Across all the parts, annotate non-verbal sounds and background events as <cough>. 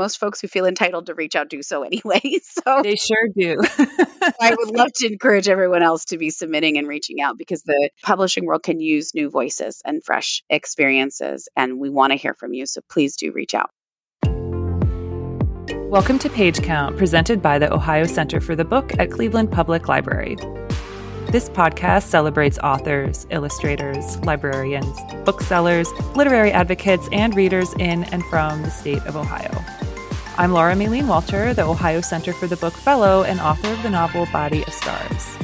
most folks who feel entitled to reach out do so anyway. <laughs> So they sure do. I would <laughs> love to encourage everyone else to be submitting and reaching out because the publishing world can use new voices and fresh experiences. And we want to hear from you. So please do reach out. Welcome to Page Count, presented by the Ohio Center for the Book at Cleveland Public Library. This podcast celebrates authors, illustrators, librarians, booksellers, literary advocates, and readers in and from the state of Ohio. I'm Laura Maylene Walter, the Ohio Center for the Book Fellow and author of the novel Body of Stars.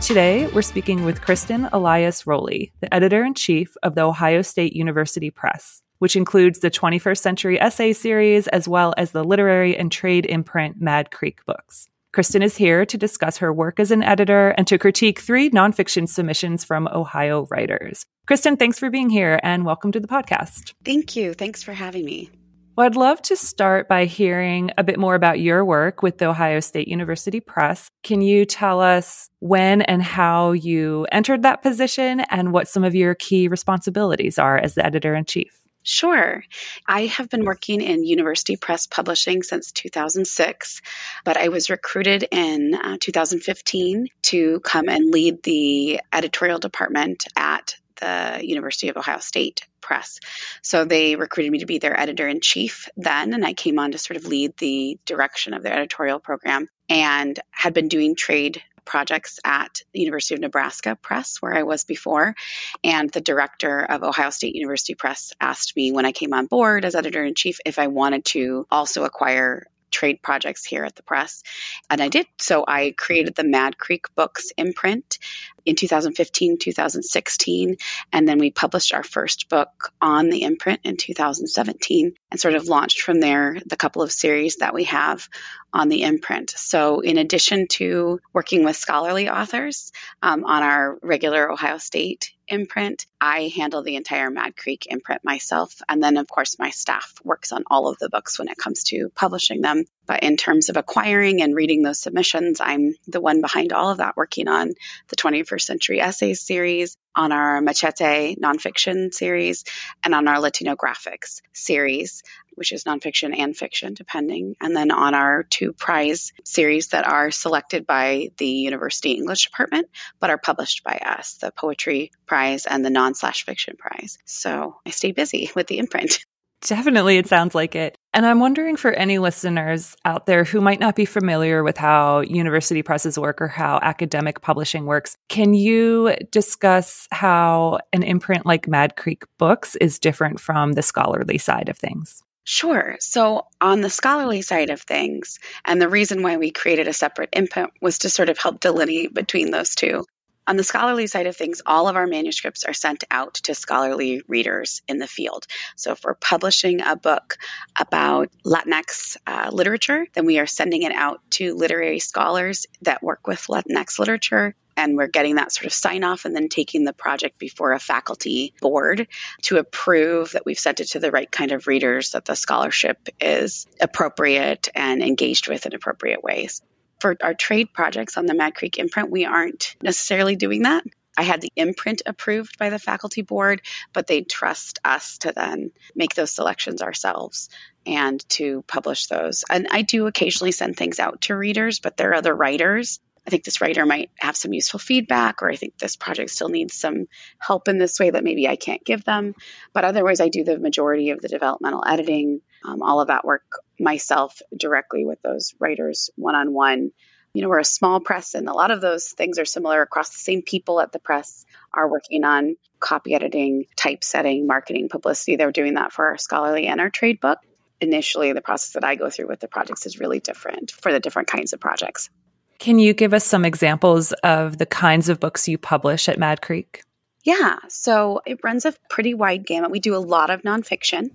Today, we're speaking with Kristen Elias Rowley, the editor in chief of the Ohio State University Press, which includes the 21st Century Essay Series as well as the literary and trade imprint Mad Creek books. Kristen is here to discuss her work as an editor and to critique three nonfiction submissions from Ohio writers. Kristen, thanks for being here and welcome to the podcast. Thank you. Thanks for having me. Well, I'd love to start by hearing a bit more about your work with the Ohio State University Press. Can you tell us when and how you entered that position and what some of your key responsibilities are as the editor in chief? Sure. I have been working in university press publishing since 2006, but I was recruited in uh, 2015 to come and lead the editorial department at the University of Ohio State Press. So they recruited me to be their editor in chief then, and I came on to sort of lead the direction of their editorial program and had been doing trade projects at the University of Nebraska Press, where I was before. And the director of Ohio State University Press asked me when I came on board as editor in chief if I wanted to also acquire trade projects here at the press. And I did. So I created the Mad Creek Books imprint in 2015, 2016. And then we published our first book on the imprint in 2017 and sort of launched from there the couple of series that we have on the imprint. So, in addition to working with scholarly authors um, on our regular Ohio State imprint, I handle the entire Mad Creek imprint myself. And then, of course, my staff works on all of the books when it comes to publishing them. But in terms of acquiring and reading those submissions, I'm the one behind all of that, working on the 21st Century Essays series, on our Machete nonfiction series, and on our Latinographix series, which is nonfiction and fiction, depending. And then on our two prize series that are selected by the University English Department, but are published by us the Poetry Prize and the Non Slash Fiction Prize. So I stay busy with the imprint. <laughs> Definitely, it sounds like it. And I'm wondering for any listeners out there who might not be familiar with how university presses work or how academic publishing works, can you discuss how an imprint like Mad Creek Books is different from the scholarly side of things? Sure. So, on the scholarly side of things, and the reason why we created a separate imprint was to sort of help delineate between those two. On the scholarly side of things, all of our manuscripts are sent out to scholarly readers in the field. So, if we're publishing a book about Latinx uh, literature, then we are sending it out to literary scholars that work with Latinx literature and we're getting that sort of sign off and then taking the project before a faculty board to approve that we've sent it to the right kind of readers, that the scholarship is appropriate and engaged with in appropriate ways for our trade projects on the Mad Creek imprint, we aren't necessarily doing that. I had the imprint approved by the faculty board, but they trust us to then make those selections ourselves and to publish those. And I do occasionally send things out to readers, but there are other writers. I think this writer might have some useful feedback, or I think this project still needs some help in this way that maybe I can't give them. But otherwise, I do the majority of the developmental editing, um, all of that work myself directly with those writers one on one. You know, we're a small press, and a lot of those things are similar across the same people at the press are working on copy editing, typesetting, marketing, publicity. They're doing that for our scholarly and our trade book. Initially, the process that I go through with the projects is really different for the different kinds of projects. Can you give us some examples of the kinds of books you publish at Mad Creek? Yeah, so it runs a pretty wide gamut. We do a lot of nonfiction.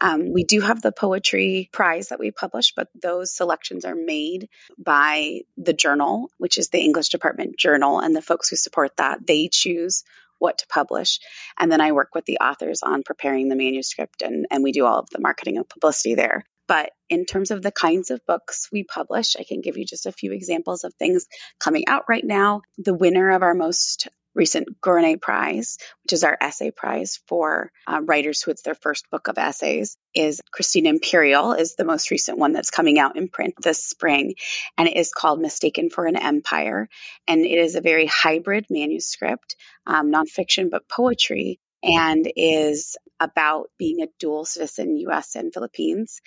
Um, we do have the poetry prize that we publish, but those selections are made by the journal, which is the English department journal, and the folks who support that they choose what to publish. And then I work with the authors on preparing the manuscript, and, and we do all of the marketing and publicity there. But in terms of the kinds of books we publish, I can give you just a few examples of things coming out right now. The winner of our most recent Gournay Prize, which is our essay prize for uh, writers who it's their first book of essays, is Christina Imperial is the most recent one that's coming out in print this spring, and it is called Mistaken for an Empire, and it is a very hybrid manuscript, um, nonfiction but poetry, and is about being a dual citizen US and Philippines.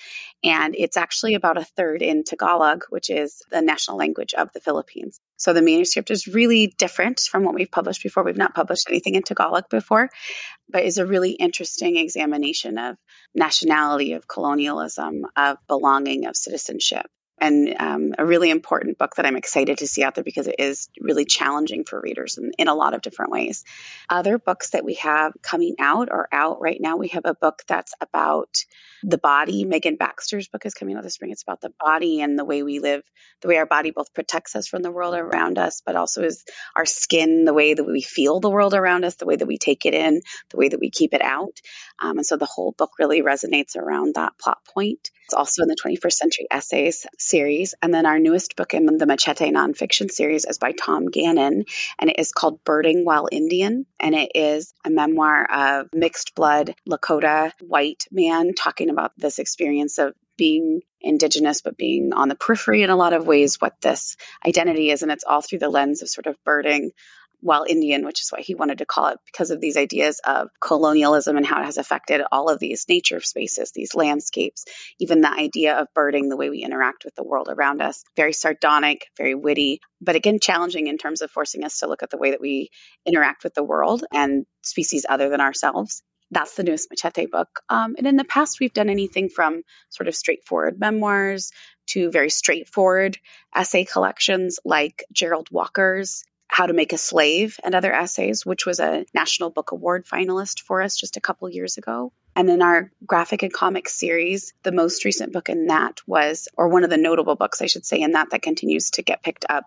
And it's actually about a third in Tagalog, which is the national language of the Philippines. So the manuscript is really different from what we've published before. We've not published anything in Tagalog before, but is a really interesting examination of nationality, of colonialism, of belonging, of citizenship and um, a really important book that I'm excited to see out there because it is really challenging for readers in, in, a lot of different ways. Other books that we have coming out or out right now, we have a book that's about the body. Megan Baxter's book is coming out this spring. It's about the body and the way we live, the way our body both protects us from the world around us, but also is our skin, the way that we feel the world around us, the way that we take it in, the way that we keep it out. Um, and so the whole book really resonates around that plot point. It's also in the 21st Century Essays series. And then our newest book in the Machete nonfiction series is by Tom Gannon, and it is called Birding While Indian. And it is a memoir of mixed blood Lakota white man talking about this experience of being indigenous but being on the periphery in a lot of ways what this identity is and it's all through the lens of sort of birding while Indian, which is what he wanted to call it because of these ideas of colonialism and how it has affected all of these nature spaces, these landscapes, even the idea of birding, the way we interact with the world around us. Very sardonic, very witty, but again, challenging in terms of forcing us to look at the way that we interact with the world and species other than ourselves. That's the newest Machete book. Um, and in the past, we've done anything from sort of straightforward memoirs to very straightforward essay collections like Jerald Walker's how to Make a Slave and Other Essays, which was a National Book Award finalist for us just a couple years ago. And in our graphic and comic series, the most recent book in that was, or one of the notable books, I should say, in that that continues to get picked up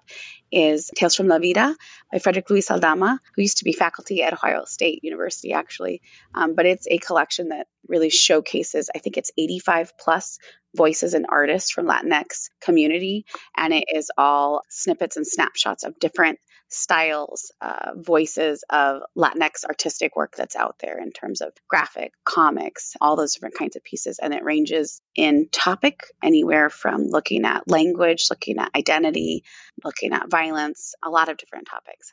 is Tales from La Vida by Frederick Luis Aldama, who used to be faculty at Ohio State University, actually. Um, but it's a collection that really showcases, I think it's 85 plus voices and artists from Latinx community. And it is all snippets and snapshots of different styles, uh, voices of Latinx artistic work that's out there in terms of graphic, comics, all those different kinds of pieces. And it ranges in topic anywhere from looking at language, looking at identity, looking at violence, a lot of different topics.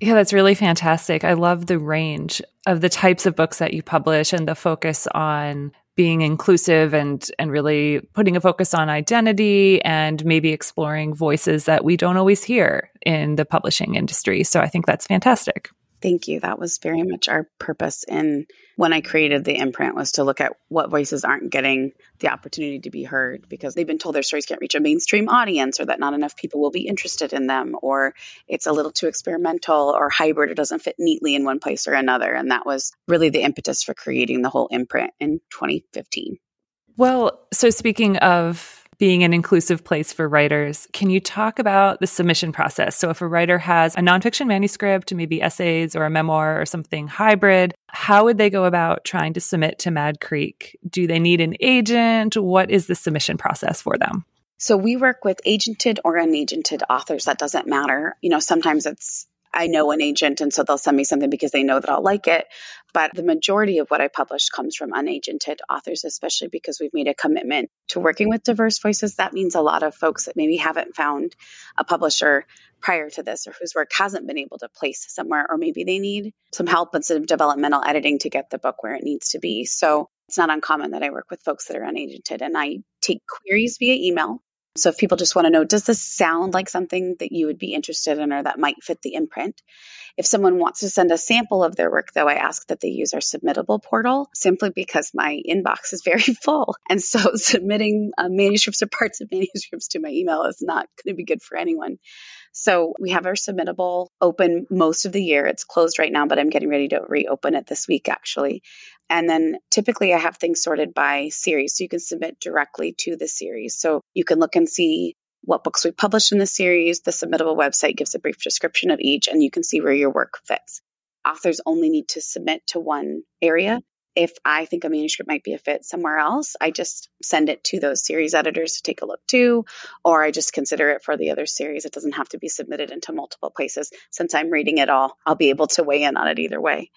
Yeah, that's really fantastic. I love the range of the types of books that you publish and the focus on being inclusive and and really putting a focus on identity and maybe exploring voices that we don't always hear in the publishing industry. So I think that's fantastic. Thank you. That was very much our purpose in when I created the imprint was to look at what voices aren't getting the opportunity to be heard because they've been told their stories can't reach a mainstream audience or that not enough people will be interested in them or it's a little too experimental or hybrid or doesn't fit neatly in one place or another. And that was really the impetus for creating the whole imprint in 2015. Well, so speaking of being an inclusive place for writers. Can you talk about the submission process? So, if a writer has a nonfiction manuscript, maybe essays or a memoir or something hybrid, how would they go about trying to submit to Mad Creek? Do they need an agent? What is the submission process for them? So we work with agented or unagented authors. That doesn't matter. You know, sometimes it's I know an agent, and so they'll send me something because they know that I'll like it. But the majority of what I publish comes from unagented authors, especially because we've made a commitment to working with diverse voices. That means a lot of folks that maybe haven't found a publisher prior to this or whose work hasn't been able to place somewhere, or maybe they need some help and some developmental editing to get the book where it needs to be. So it's not uncommon that I work with folks that are unagented and I take queries via email so if people just want to know, does this sound like something that you would be interested in or that might fit the imprint? If someone wants to send a sample of their work, though, I ask that they use our submittable portal simply because my inbox is very <laughs> full. And so <laughs> submitting uh, manuscripts or parts of manuscripts to my email is not going to be good for anyone. So we have our submittable open most of the year. It's closed right now, but I'm getting ready to reopen it this week actually. And then typically I have things sorted by series. So you can submit directly to the series. So you can look and see what books we published in the series. The submittable website gives a brief description of each, and you can see where your work fits. Authors only need to submit to one area. if I think a manuscript might be a fit somewhere else, I just send it to those series editors to take a look too, or I just consider it for the other series. It doesn't have to be submitted into multiple places. Since I'm reading it all, I'll be able to weigh in on it either way.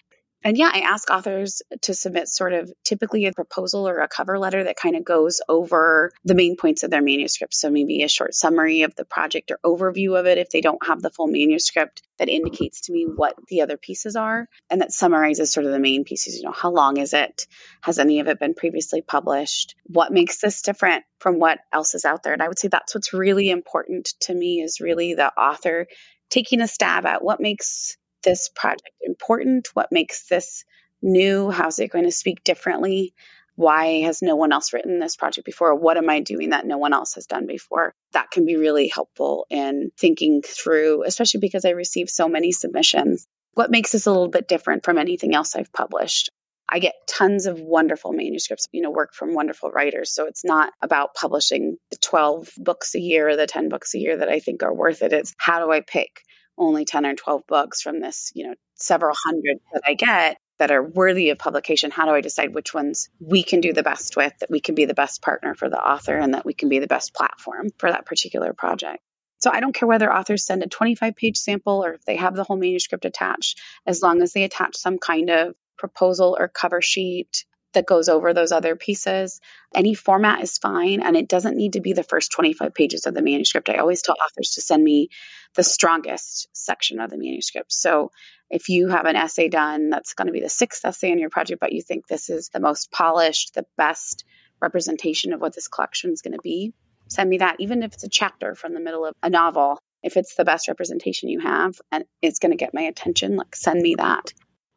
And yeah, I ask authors to submit sort of typically a proposal or a cover letter that kind of goes over the main points of their manuscript. So maybe a short summary of the project or overview of it if they don't have the full manuscript that indicates to me what the other pieces are and that summarizes sort of the main pieces. You know, how long is it? Has any of it been previously published? What makes this different from what else is out there? And I would say that's what's really important to me is really the author taking a stab at what makes this project important? What makes this new? How's it going to speak differently? Why has no one else written this project before? What am I doing that no one else has done before? That can be really helpful in thinking through, especially because I receive so many submissions. What makes this a little bit different from anything else I've published? I get tons of wonderful manuscripts, you know, work from wonderful writers. So it's not about publishing the 12 books a year or the 10 books a year that I think are worth it. It's how do I pick only 10 or 12 books from this, you know, several hundred that I get that are worthy of publication, how do I decide which ones we can do the best with, that we can be the best partner for the author, and that we can be the best platform for that particular project? So I don't care whether authors send a 25 page sample or if they have the whole manuscript attached, as long as they attach some kind of proposal or cover sheet that goes over those other pieces. Any format is fine, and it doesn't need to be the first 25 pages of the manuscript. I always tell authors to send me the strongest section of the manuscript. So if you have an essay done that's going to be the sixth essay in your project, but you think this is the most polished, the best representation of what this collection is going to be, send me that, even if it's a chapter from the middle of a novel. If it's the best representation you have and it's going to get my attention, like send me that.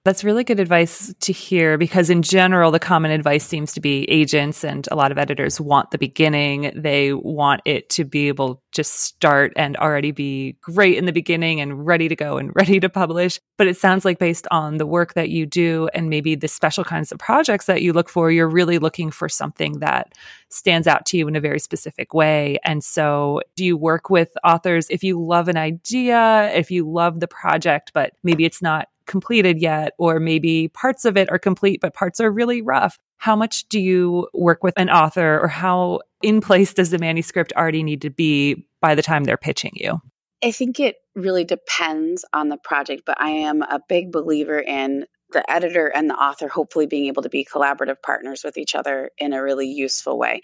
That's really good advice to hear because, in general, the common advice seems to be agents and a lot of editors want the beginning. They want it to be able to start and already be great in the beginning and ready to go and <laughs> ready to publish. But it sounds like, based on the work that you do and maybe the special kinds of projects that you look for, you're really looking for something that stands out to you in a very specific way. And so, do you work with authors if you love an idea, if you love the project, but maybe it's not completed yet, or maybe parts of it are complete, but parts are really rough. How much do you work with an author, or how in place does the manuscript already need to be by the time they're pitching you? I think it really depends on the project, but I am a big believer in the editor and the author hopefully being able to be collaborative partners with each other in a really useful way,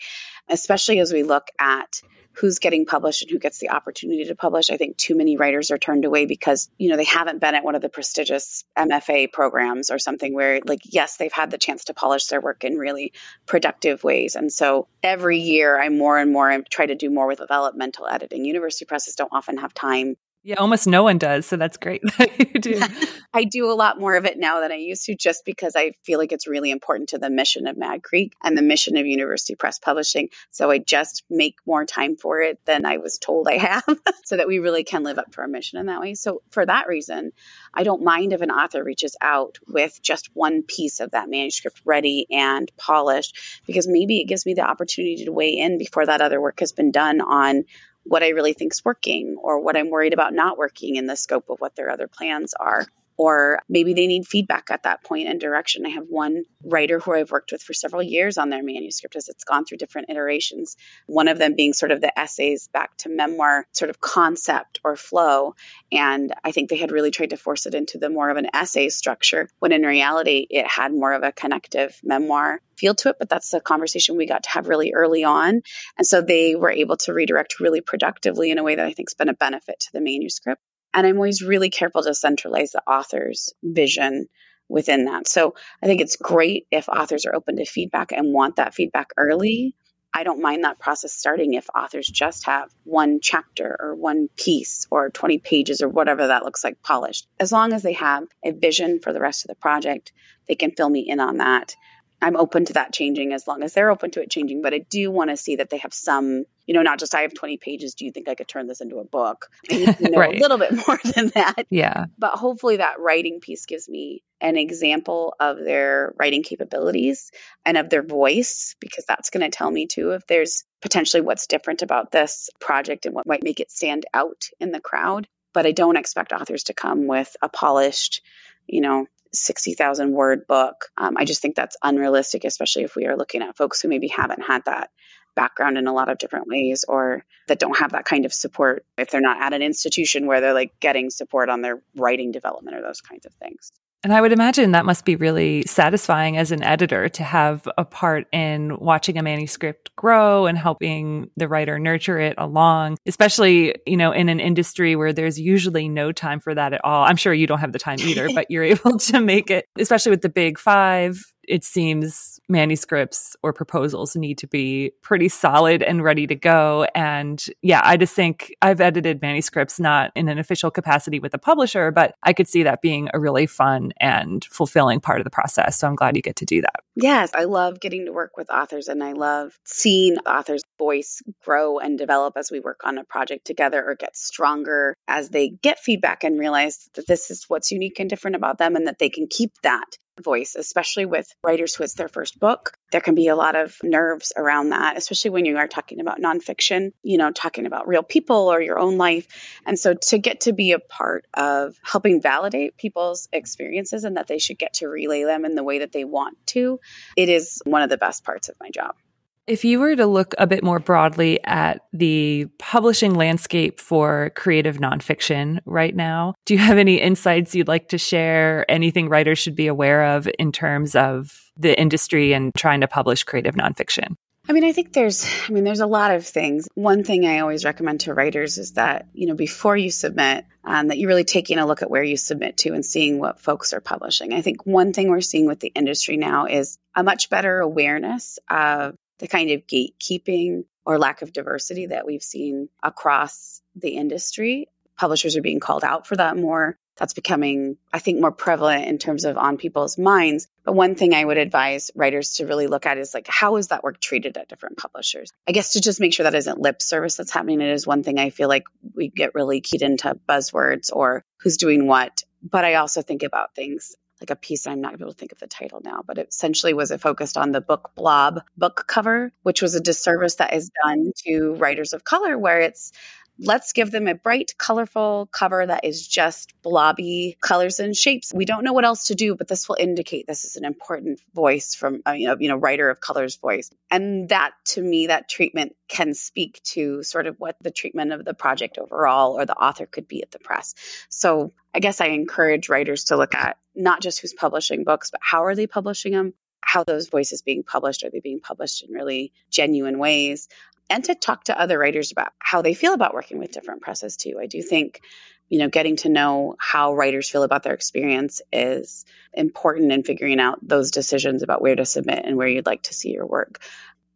especially as we look at who's getting published and who gets the opportunity to publish. I think too many writers are turned away because, you know, they haven't been at one of the prestigious MFA programs or something where like yes, they've had the chance to polish their work in really productive ways. And so every year I'm more and more I try to do more with developmental editing. University presses don't often have time yeah, almost no one does. So that's great <laughs> that you do. <laughs> I do a lot more of it now than I used to just because I feel like it's really important to the mission of Mad Creek and the mission of University Press Publishing. So I just make more time for it than I was told I <laughs> have so that we really can live up to our mission in that way. So for that reason, I don't mind if an author reaches out with just one piece of that manuscript ready and polished because maybe it gives me the opportunity to weigh in before that other work has been done on what I really think is working or what I'm worried about not working in the scope of what their other plans are or maybe they need feedback at that point and direction. I have one writer who I've worked with for several years on their manuscript as it's gone through different iterations. One of them being sort of the essays back to memoir sort of concept or flow. And I think they had really tried to force it into the more of an essay structure when in reality it had more of a connective memoir feel to it. But that's the conversation we got to have really early on. And so they were able to redirect really productively in a way that I think has been a benefit to the manuscript. And I'm always really careful to centralize the author's vision within that. So I think it's great if authors are open to feedback and want that feedback early. I don't mind that process starting if authors just have one chapter or one piece or 20 pages or whatever that looks like polished. As long as they have a vision for the rest of the project, they can fill me in on that. I'm open to that changing as long as they're open to it changing. But I do want to see that they have some, you know, not just I have 20 pages. Do you think I could turn this into a book? I need to <laughs> know right. a little bit <laughs> more than that. Yeah. But hopefully that writing piece gives me an example of their writing capabilities and of their voice, because that's going to tell me too if there's potentially what's different about this project and what might make it stand out in the crowd. But I don't expect authors to come with a polished, you know, 60,000 word book. Um, I just think that's unrealistic, especially if we are looking at folks who maybe haven't had that background in a lot of different ways or that don't have that kind of support if they're not at an institution where they're like getting support on their writing development or those kinds of things. And I would imagine that must be really satisfying as an editor to have a part in watching a manuscript grow and helping the writer nurture it along, especially, you know, in an industry where there's usually no time for that at all. I'm sure you don't have the time either, <laughs> but you're able to make it, especially with the big five it seems manuscripts or proposals need to be pretty solid and ready to go. And yeah, I just think I've edited manuscripts not in an official capacity with a publisher, but I could see that being a really fun and fulfilling part of the process. So I'm glad you get to do that. Yes, I love getting to work with authors and I love seeing authors' voice grow and develop as we work on a project together or get stronger as they get feedback and realize that this is what's unique and different about them and that they can keep that voice, especially with writers who it's their first book. There can be a lot of nerves around that, especially when you are talking about nonfiction, you know, talking about real people or your own life. And so to get to be a part of helping validate people's experiences and that they should get to relay them in the way that they want to, it is one of the best parts of my job. If you were to look a bit more broadly at the publishing landscape for creative nonfiction right now, do you have any insights you'd like to share? Anything writers should be aware of in terms of the industry and trying to publish creative nonfiction? I mean, I think there's, I mean, there's a lot of things. One thing I always recommend to writers is that, you know, before you submit, um, that you're really taking a look at where you submit to and seeing what folks are publishing. I think one thing we're seeing with the industry now is a much better awareness of the kind of gatekeeping or lack of diversity that we've seen across the industry. Publishers are being called out for that more. That's becoming, I think, more prevalent in terms of on people's minds. But one thing I would advise writers to really look at is like, how is that work treated at different publishers? I guess to just make sure that isn't lip service that's happening. It is one thing I feel like we get really keyed into buzzwords or who's doing what. But I also think about things like a piece I'm not able to think of the title now, but it essentially was it focused on the book blob book cover, which was a disservice that is done to writers of color where it's let's give them a bright, colorful cover that is just blobby colors and shapes. We don't know what else to do, but this will indicate this is an important voice from a you know, you know writer of color's voice. And that to me, that treatment can speak to sort of what the treatment of the project overall or the author could be at the press. So I guess I encourage writers to look at not just who's publishing books, but how are they publishing them? How those voices being published? Are they being published in really genuine ways? And to talk to other writers about how they feel about working with different presses too. I do think, you know, getting to know how writers feel about their experience is important in figuring out those decisions about where to submit and where you'd like to see your work.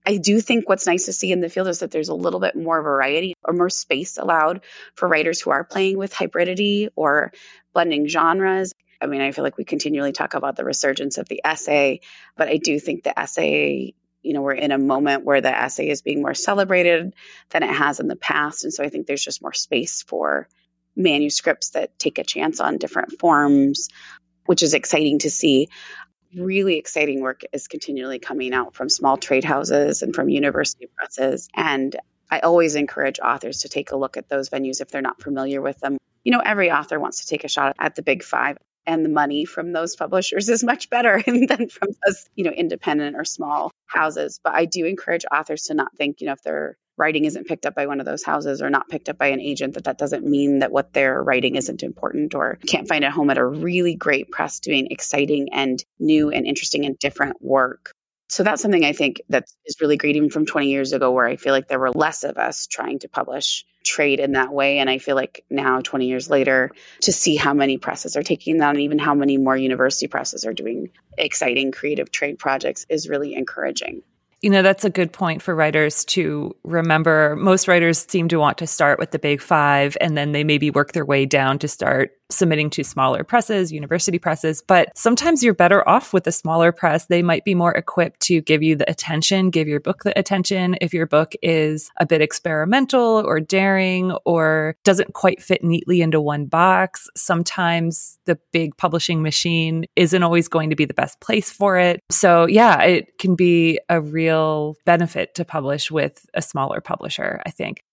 I do think what's nice to see in the field is that there's a little bit more variety or more space allowed for writers who are playing with hybridity or blending genres. I mean, I feel like we continually talk about the resurgence of the essay, but I do think the essay, you know, we're in a moment where the essay is being more celebrated than it has in the past. And so I think there's just more space for manuscripts that take a chance on different forms, which is exciting to see. Really exciting work is continually coming out from small trade houses and from university presses. And I always encourage authors to take a look at those venues if they're not familiar with them. You know, every author wants to take a shot at the big five, and the money from those publishers is much better <laughs> than from those, you know, independent or small houses. But I do encourage authors to not think, you know, if their writing isn't picked up by one of those houses or not picked up by an agent, that that doesn't mean that what they're writing isn't important or can't find a home at a really great press doing exciting and new and interesting and different work so that's something I think that is really great, even from 20 years ago, where I feel like there were less of us trying to publish trade in that way. And I feel like now, 20 years later, to see how many presses are taking that and even how many more university presses are doing exciting creative trade projects is really encouraging. You know, that's a good point for writers to remember. Most writers seem to want to start with the big five and then they maybe work their way down to start submitting to smaller presses, university presses, but sometimes you're better off with a smaller press. They might be more equipped to give you the attention, give your book the attention. If your book is a bit experimental or daring or doesn't quite fit neatly into one box, sometimes the big publishing machine isn't always going to be the best place for it. So yeah, it can be a real benefit to publish with a smaller publisher, I think.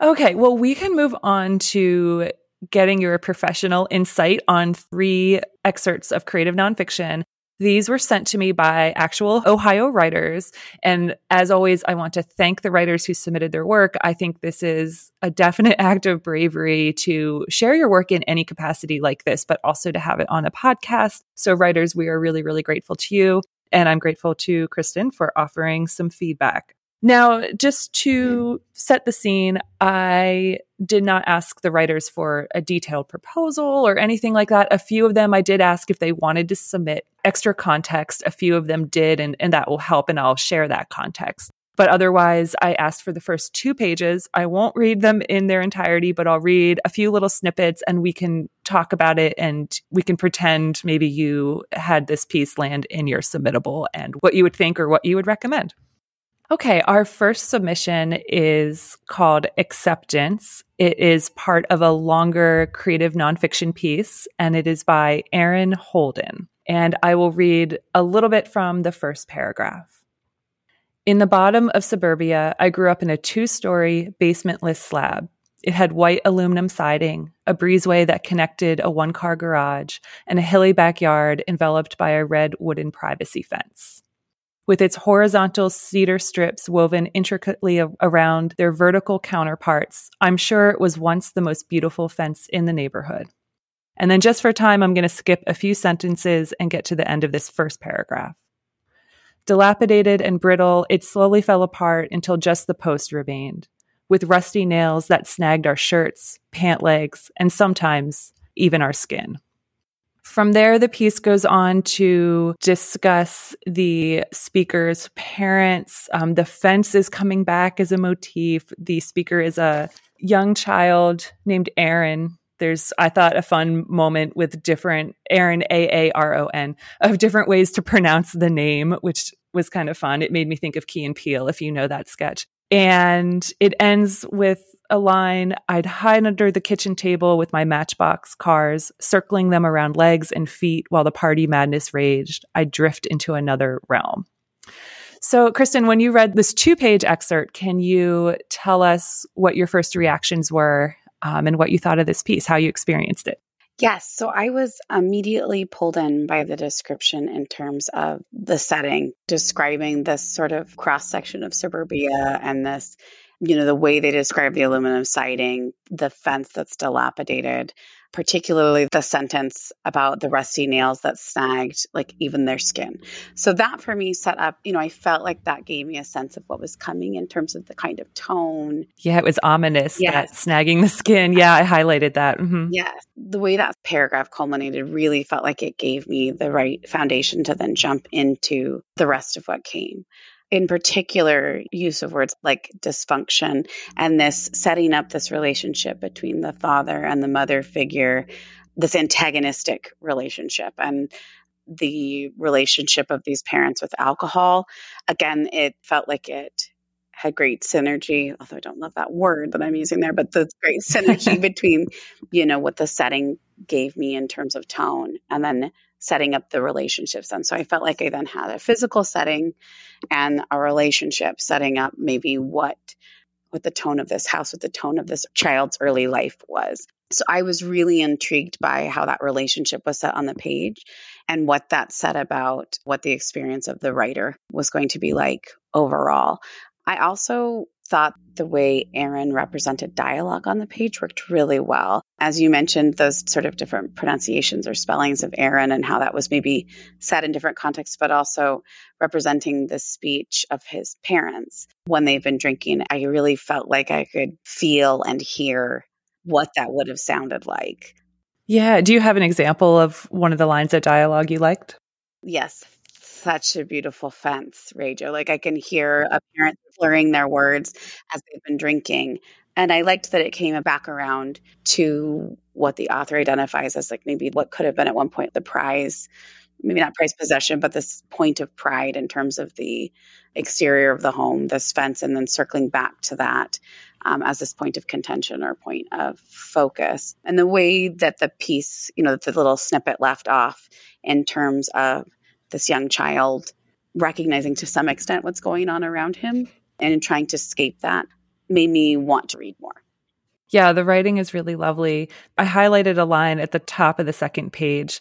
Okay, well, we can move on to getting your professional insight on three excerpts of creative nonfiction these were sent to me by actual Ohio writers. And as always, I want to thank the writers who submitted their work. I think this is a definite <laughs> act of bravery to share your work in any capacity like this, but also to have it on a podcast. So, writers, we are really, really grateful to you. And I'm grateful to Kristen for offering some feedback. Now, just to mm-hmm. set the scene, I did not ask the writers for a detailed proposal or anything like that. A few of them I did ask if they wanted to submit extra context. A few of them did, and, and that will help, and I'll share that context. But otherwise, I asked for the first two pages. I won't read them in their entirety, but I'll read a few little snippets and we can talk about it and we can pretend maybe you had this piece land in your submittable and what you would think or what you would recommend. Okay, our first submission is called Acceptance. It is part of a longer creative nonfiction piece, and it is by Erin Holden. And I will read a little bit from the first paragraph. In the bottom of suburbia, I grew up in a two story basementless slab. It had white aluminum siding, a breezeway that connected a one car garage, and a hilly backyard enveloped by a red wooden privacy fence with its horizontal cedar strips woven intricately around their vertical counterparts. I'm sure it was once the most beautiful fence in the neighborhood. And then, just for time, I'm going to skip a few sentences and get to the end of this first paragraph. Dilapidated and brittle, it slowly fell apart until just the post remained, with rusty nails that snagged our shirts, pant legs, and sometimes even our skin. From there, the piece goes on to discuss the speaker's parents. Um, the fence is coming back as a motif. The speaker is a young child named Aaron. There's, I thought, a fun moment with different Aaron, A A R O N, of different ways to pronounce the name, which was kind of fun. It made me think of Key and Peele, if you know that sketch. And it ends with a line, I'd hide under the kitchen table with my matchbox cars, circling them around legs and feet while the party madness raged. I'd drift into another realm. So, Kristen, when you read this two page excerpt, can you tell us what your first reactions were um, and what you thought of this piece, how you experienced it? Yes. So I was immediately pulled in by the description in terms of the setting, describing this sort of cross section of suburbia and this you know, the way they describe the aluminum siding, the fence that's dilapidated, particularly the sentence about the rusty nails that snagged like even their skin. So that for me set up, you know, I felt like that gave me a sense of what was coming in terms of the kind of tone. Yeah, it was ominous. Yes. That snagging the skin. Yeah, I highlighted that. Mm-hmm. Yeah. The way that paragraph culminated really felt like it gave me the right foundation to then jump into the rest of what came in particular use of words like dysfunction and this setting up this relationship between the father and the mother figure this antagonistic relationship and the relationship of these parents with alcohol. Again it felt like it had great synergy although i don't love that word that i'm using there but the great synergy <laughs> between you know what the setting gave me in terms of tone. And then setting up the relationships. And so I felt like I then had a physical setting and a relationship setting up maybe what what the tone of this house, what the tone of this child's early life was. So I was really intrigued by how that relationship was set on the page and what that said about what the experience of the writer was going to be like overall. I also thought the way Aaron represented dialogue on the page worked really well. As you mentioned, those sort of different pronunciations or spellings of Aaron and how that was maybe said in different contexts, but also representing the speech of his parents when they've been drinking. I really felt like I could feel and hear what that would have sounded like. Yeah. Do you have an example of one of the lines of dialogue you liked? Yes such a beautiful fence, Rachel. Like I can hear a parent slurring their words as they've been drinking. And I liked that it came back around to what the author identifies as like maybe what could have been at one point the prize, maybe not prize possession, but this point of pride in terms of the exterior of the home, this fence, and then circling back to that um, as this point of contention or point of focus. And the way that the piece, you know, the little snippet left off in terms of this young child recognizing to some extent what's going on around him and trying to escape that made me want to read more. Yeah, the writing is really lovely. I highlighted a line at the top of the second page.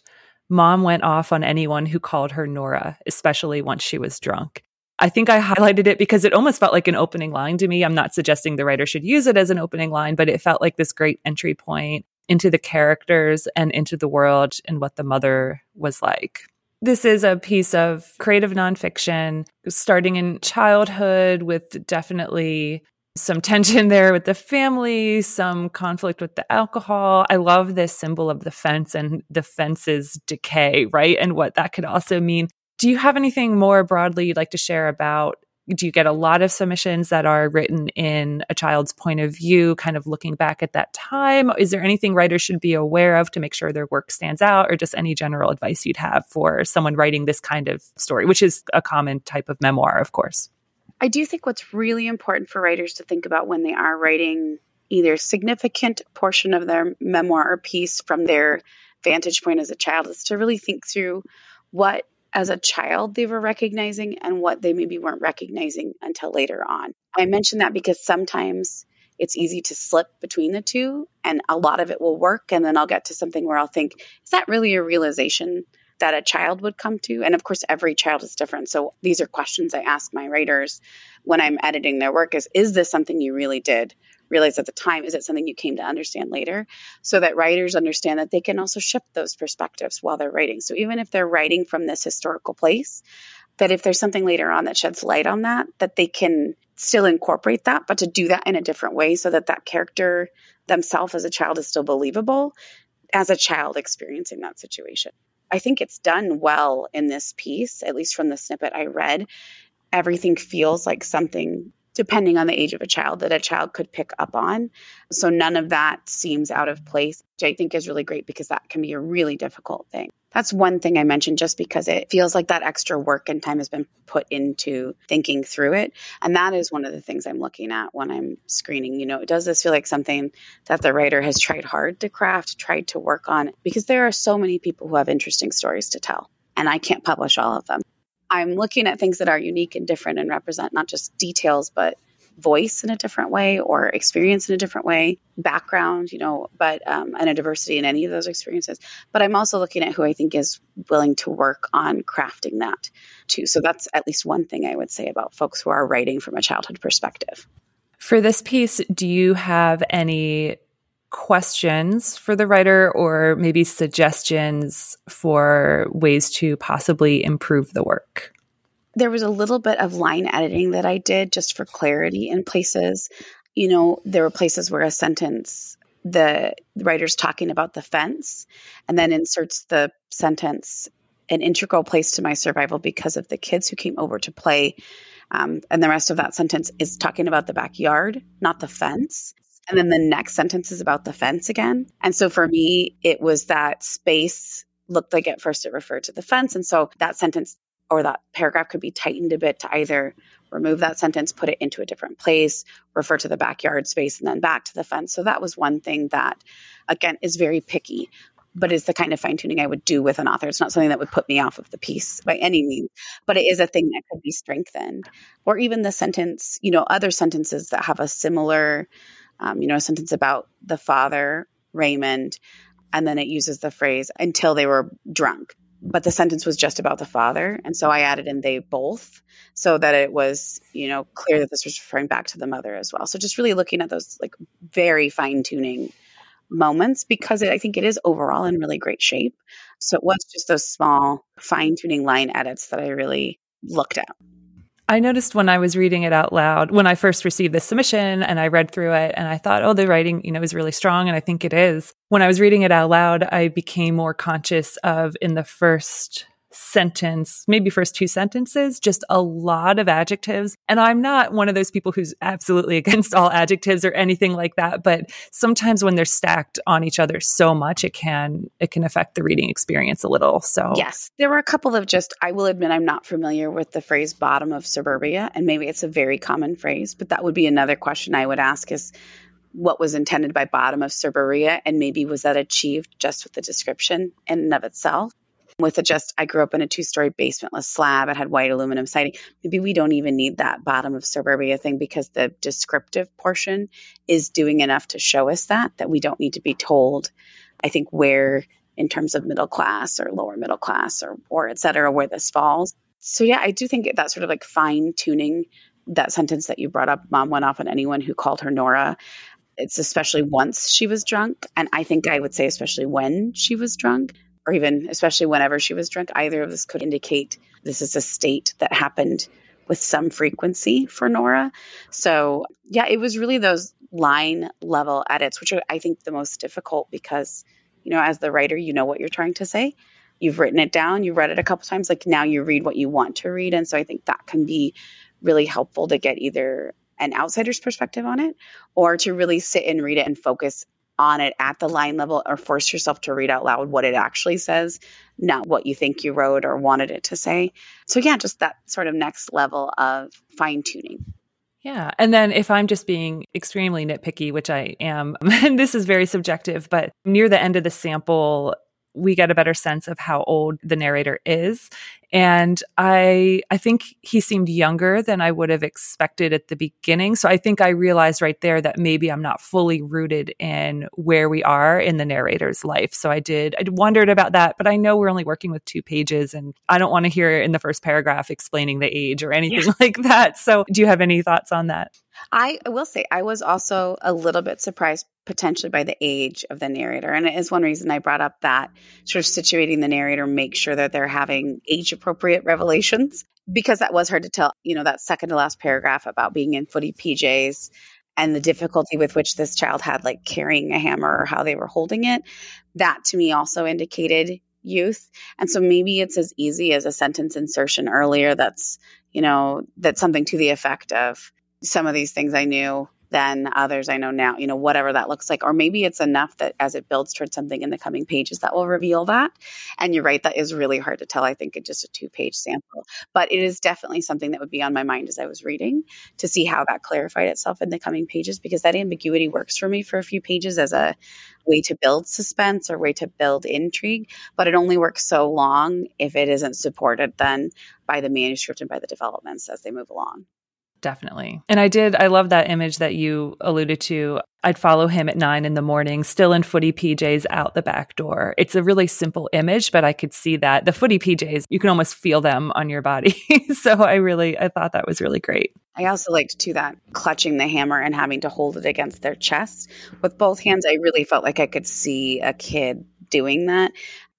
Mom went off on anyone who called her Nora, especially once she was drunk. I think I highlighted it because it almost felt like an opening line to me. I'm not suggesting the writer should use it as an opening line, but it felt like this great entry point into the characters and into the world and what the mother was like. This is a piece of creative nonfiction starting in childhood with definitely some tension <laughs> there with the family, some conflict with the alcohol. I love this symbol of the fence and the fence's decay, right? And what that could also mean. Do you have anything more broadly you'd like to share about do you get a lot of submissions that are written in a child's point of view, kind of looking back at that time? Is there anything writers should be aware of to make sure their work stands out, or just any general advice you'd have for someone writing this kind of story, which is a common type of memoir, of course? I do think what's really important for writers to think about when they are writing either significant portion of their memoir or piece from their vantage point as a child is to really think through what as a child they were recognizing and what they maybe weren't recognizing until later on. I mention that because sometimes it's easy to slip between the two and a lot of it will work and then I'll get to something where I'll think is that really a realization that a child would come to? And of course every child is different. So these are questions I ask my writers when I'm editing their work is is this something you really did realize at the time is it something you came to understand later? So that writers understand that they can also shift those perspectives while they're writing. So even if they're writing from this historical place that if there's something later on that sheds light on that that they can still incorporate that but to do that in a different way so that that character themselves as a child is still believable as a child experiencing that situation. I think it's done well in this piece at least from the snippet i read. Everything feels like something depending on the age of a child that a child could pick up on. So none of that seems out of place, which I think is really great because that can be a really difficult thing. That's one thing I mentioned just because it feels like that extra work and time has been put into thinking through it. And that is one of the things I'm looking at when I'm screening. You know, does this feel like something that the writer has tried hard to craft, tried to work on? Because there are so many people who have interesting stories to tell, and I can't publish all of them. I'm looking at things that are unique and different and represent not just details, but voice in a different way or experience in a different way, background, you know, but um, and a diversity in any of those experiences. But I'm also looking at who I think is willing to work on crafting that too. So that's at least one thing I would say about folks who are writing from a childhood perspective. For this piece, do you have any questions for the writer or maybe suggestions for ways to possibly improve the work? There was a little bit of line editing that I did just for clarity in places. You know, there were places where a sentence, the writer's talking about the fence and then inserts the sentence, an integral place to my survival because of the kids who came over to play. Um, and the rest of that sentence is talking about the backyard, not the fence. And then the next sentence is about the fence again. And so for me, it was that space looked like at first it referred to the fence. And so that sentence or that paragraph could be tightened a bit to either remove that sentence, put it into a different place, refer to the backyard space, and then back to the fence. So that was one thing that, again, is very picky, but is the kind of fine tuning I would do with an author. It's not something that would put me off of the piece by any means, but it is a thing that could be strengthened. Or even the sentence, you know, other sentences that have a similar um, you know, a sentence about the father, Raymond, and then it uses the phrase until they were drunk. But the sentence was just about the father. And so I added in they both so that it was, you know, clear that this was referring back to the mother as well. So just really looking at those like very fine tuning moments because it, I think it is overall in really great shape. So it was just those small fine tuning line edits that I really looked at. I noticed when I was reading it out loud, when I first received this submission and I read through it and I thought, oh, the writing, you know, is really strong. And I think it is. When I was reading it out loud, I became more conscious of in the first sentence, maybe first two sentences, just a lot of adjectives. And I'm not one of those people who's absolutely <laughs> against all adjectives or anything like that, but sometimes when they're stacked on each other so much, it can it can affect the reading experience a little. So Yes. There were a couple of just I will admit I'm not familiar with the phrase bottom of suburbia and maybe it's a very common phrase, but that would be another question I would ask is what was intended by bottom of suburbia and maybe was that achieved just with the description in and of itself with a just, I grew up in a two story basementless slab. It had white aluminum siding. Maybe we don't even need that bottom of suburbia thing because the descriptive portion is doing enough to show us that, that we don't need to be told, I think, where in terms of middle class or lower middle class or, or et cetera, where this falls. So yeah, I do think that sort of like fine tuning that sentence that you brought up, mom went off on anyone who called her Nora. It's especially once she was drunk. And I think I would say, especially when she was drunk, or even especially whenever she was drunk, either of this could indicate this is a state that happened with some frequency for Nora. So, yeah, it was really those line level edits, which are, I think, the most difficult because, you know, as the writer, you know what you're trying to say. You've written it down, you read it a couple times, like now you read what you want to read. And so I think that can be really helpful to get either an outsider's perspective on it or to really sit and read it and focus on it at the line level or force yourself to read out loud what it actually says, not what you think you wrote or wanted it to say. So, yeah, just that sort of next level of fine tuning. Yeah. And then if I'm just being extremely nitpicky, which I am, <laughs> and this is very subjective, but near the end of the sample, we get a better sense of how old the narrator is and i i think he seemed younger than i would have expected at the beginning. So i think i realized right there that maybe i'm not fully rooted in where we are in the narrator's life. So i did i wondered about that but i know we're only working with two pages and i don't want to hear in the first paragraph explaining the age or anything yeah. <laughs> like that. So do you have any thoughts on that I will say I was also a little bit surprised potentially by the age of the narrator. And it is one reason I brought up that sort of situating the narrator, make sure that they're having age appropriate revelations, because that was hard to tell. You know, that second to last paragraph about being in footy PJs and the difficulty with which this child had like carrying a hammer or how they were holding it. That to me also indicated youth. And so maybe it's as easy as a sentence insertion earlier that's, you know, that's something to the effect of some of these things I knew then, others I know now, you know, whatever that looks like. Or maybe it's enough that as it builds towards something in the coming pages that will reveal that. And you're right, that is really hard to tell, I think, in just a two page sample. But it is definitely something that would be on my mind as I was reading to see how that clarified itself in the coming pages because that ambiguity works for me for a few pages as a way to build suspense or way to build intrigue, but it only works so long if it isn't supported then by the manuscript and by the developments as they move along definitely. And I did, I love that image that you alluded to. I'd follow him at nine in the morning, still in footy PJs out the back door. It's a really simple image, but I could see that the footy PJs, you can almost feel them on your body. <laughs> so I really, I thought that was really great. I also liked too that clutching the hammer and having to hold it against their chest with both hands. I really felt like I could see a kid doing that.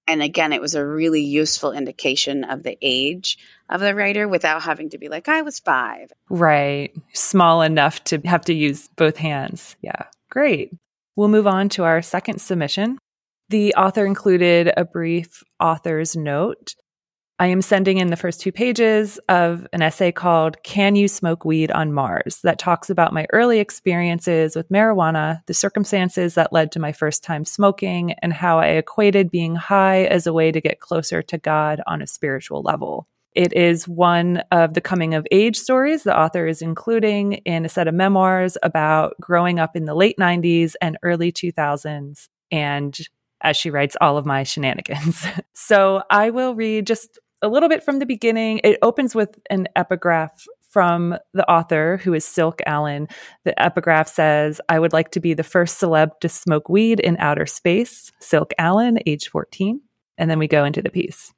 And again, it was a really useful indication of the age of the writer without having to be like, I was five. Right. Small enough to have to use both hands. Yeah. Great. We'll move on to our second submission. The author included a brief author's note I am sending in the first two pages of an essay called Can You Smoke Weed on Mars that talks about my early experiences with marijuana, the circumstances that led to my first time smoking, and how I equated being high as a way to get closer to God on a spiritual level. It is one of the coming of age stories the author is including in a set of memoirs about growing up in the late 90s and early 2000s and as she writes all of my shenanigans. <laughs> so I will read just a little bit from the beginning. It opens with an epigraph from the author, who is Silk Allen. The epigraph says, I would like to be the first celeb to smoke weed in outer space. Silk Allen, age 14. And then we go into the piece.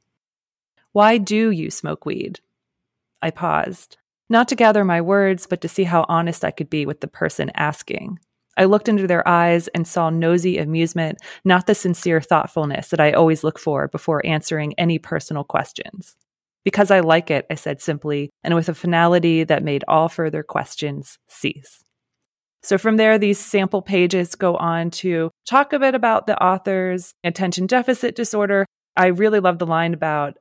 Why do you smoke weed? I paused, not to gather my words, but to see how honest I could be with the person asking. I looked into their eyes and saw nosy amusement, not the sincere thoughtfulness that I always look for before answering any personal questions. Because I like it, I said simply, and with a finality that made all further questions cease. So from there, these sample pages go on to talk a bit about the author's attention deficit disorder. I really love the line about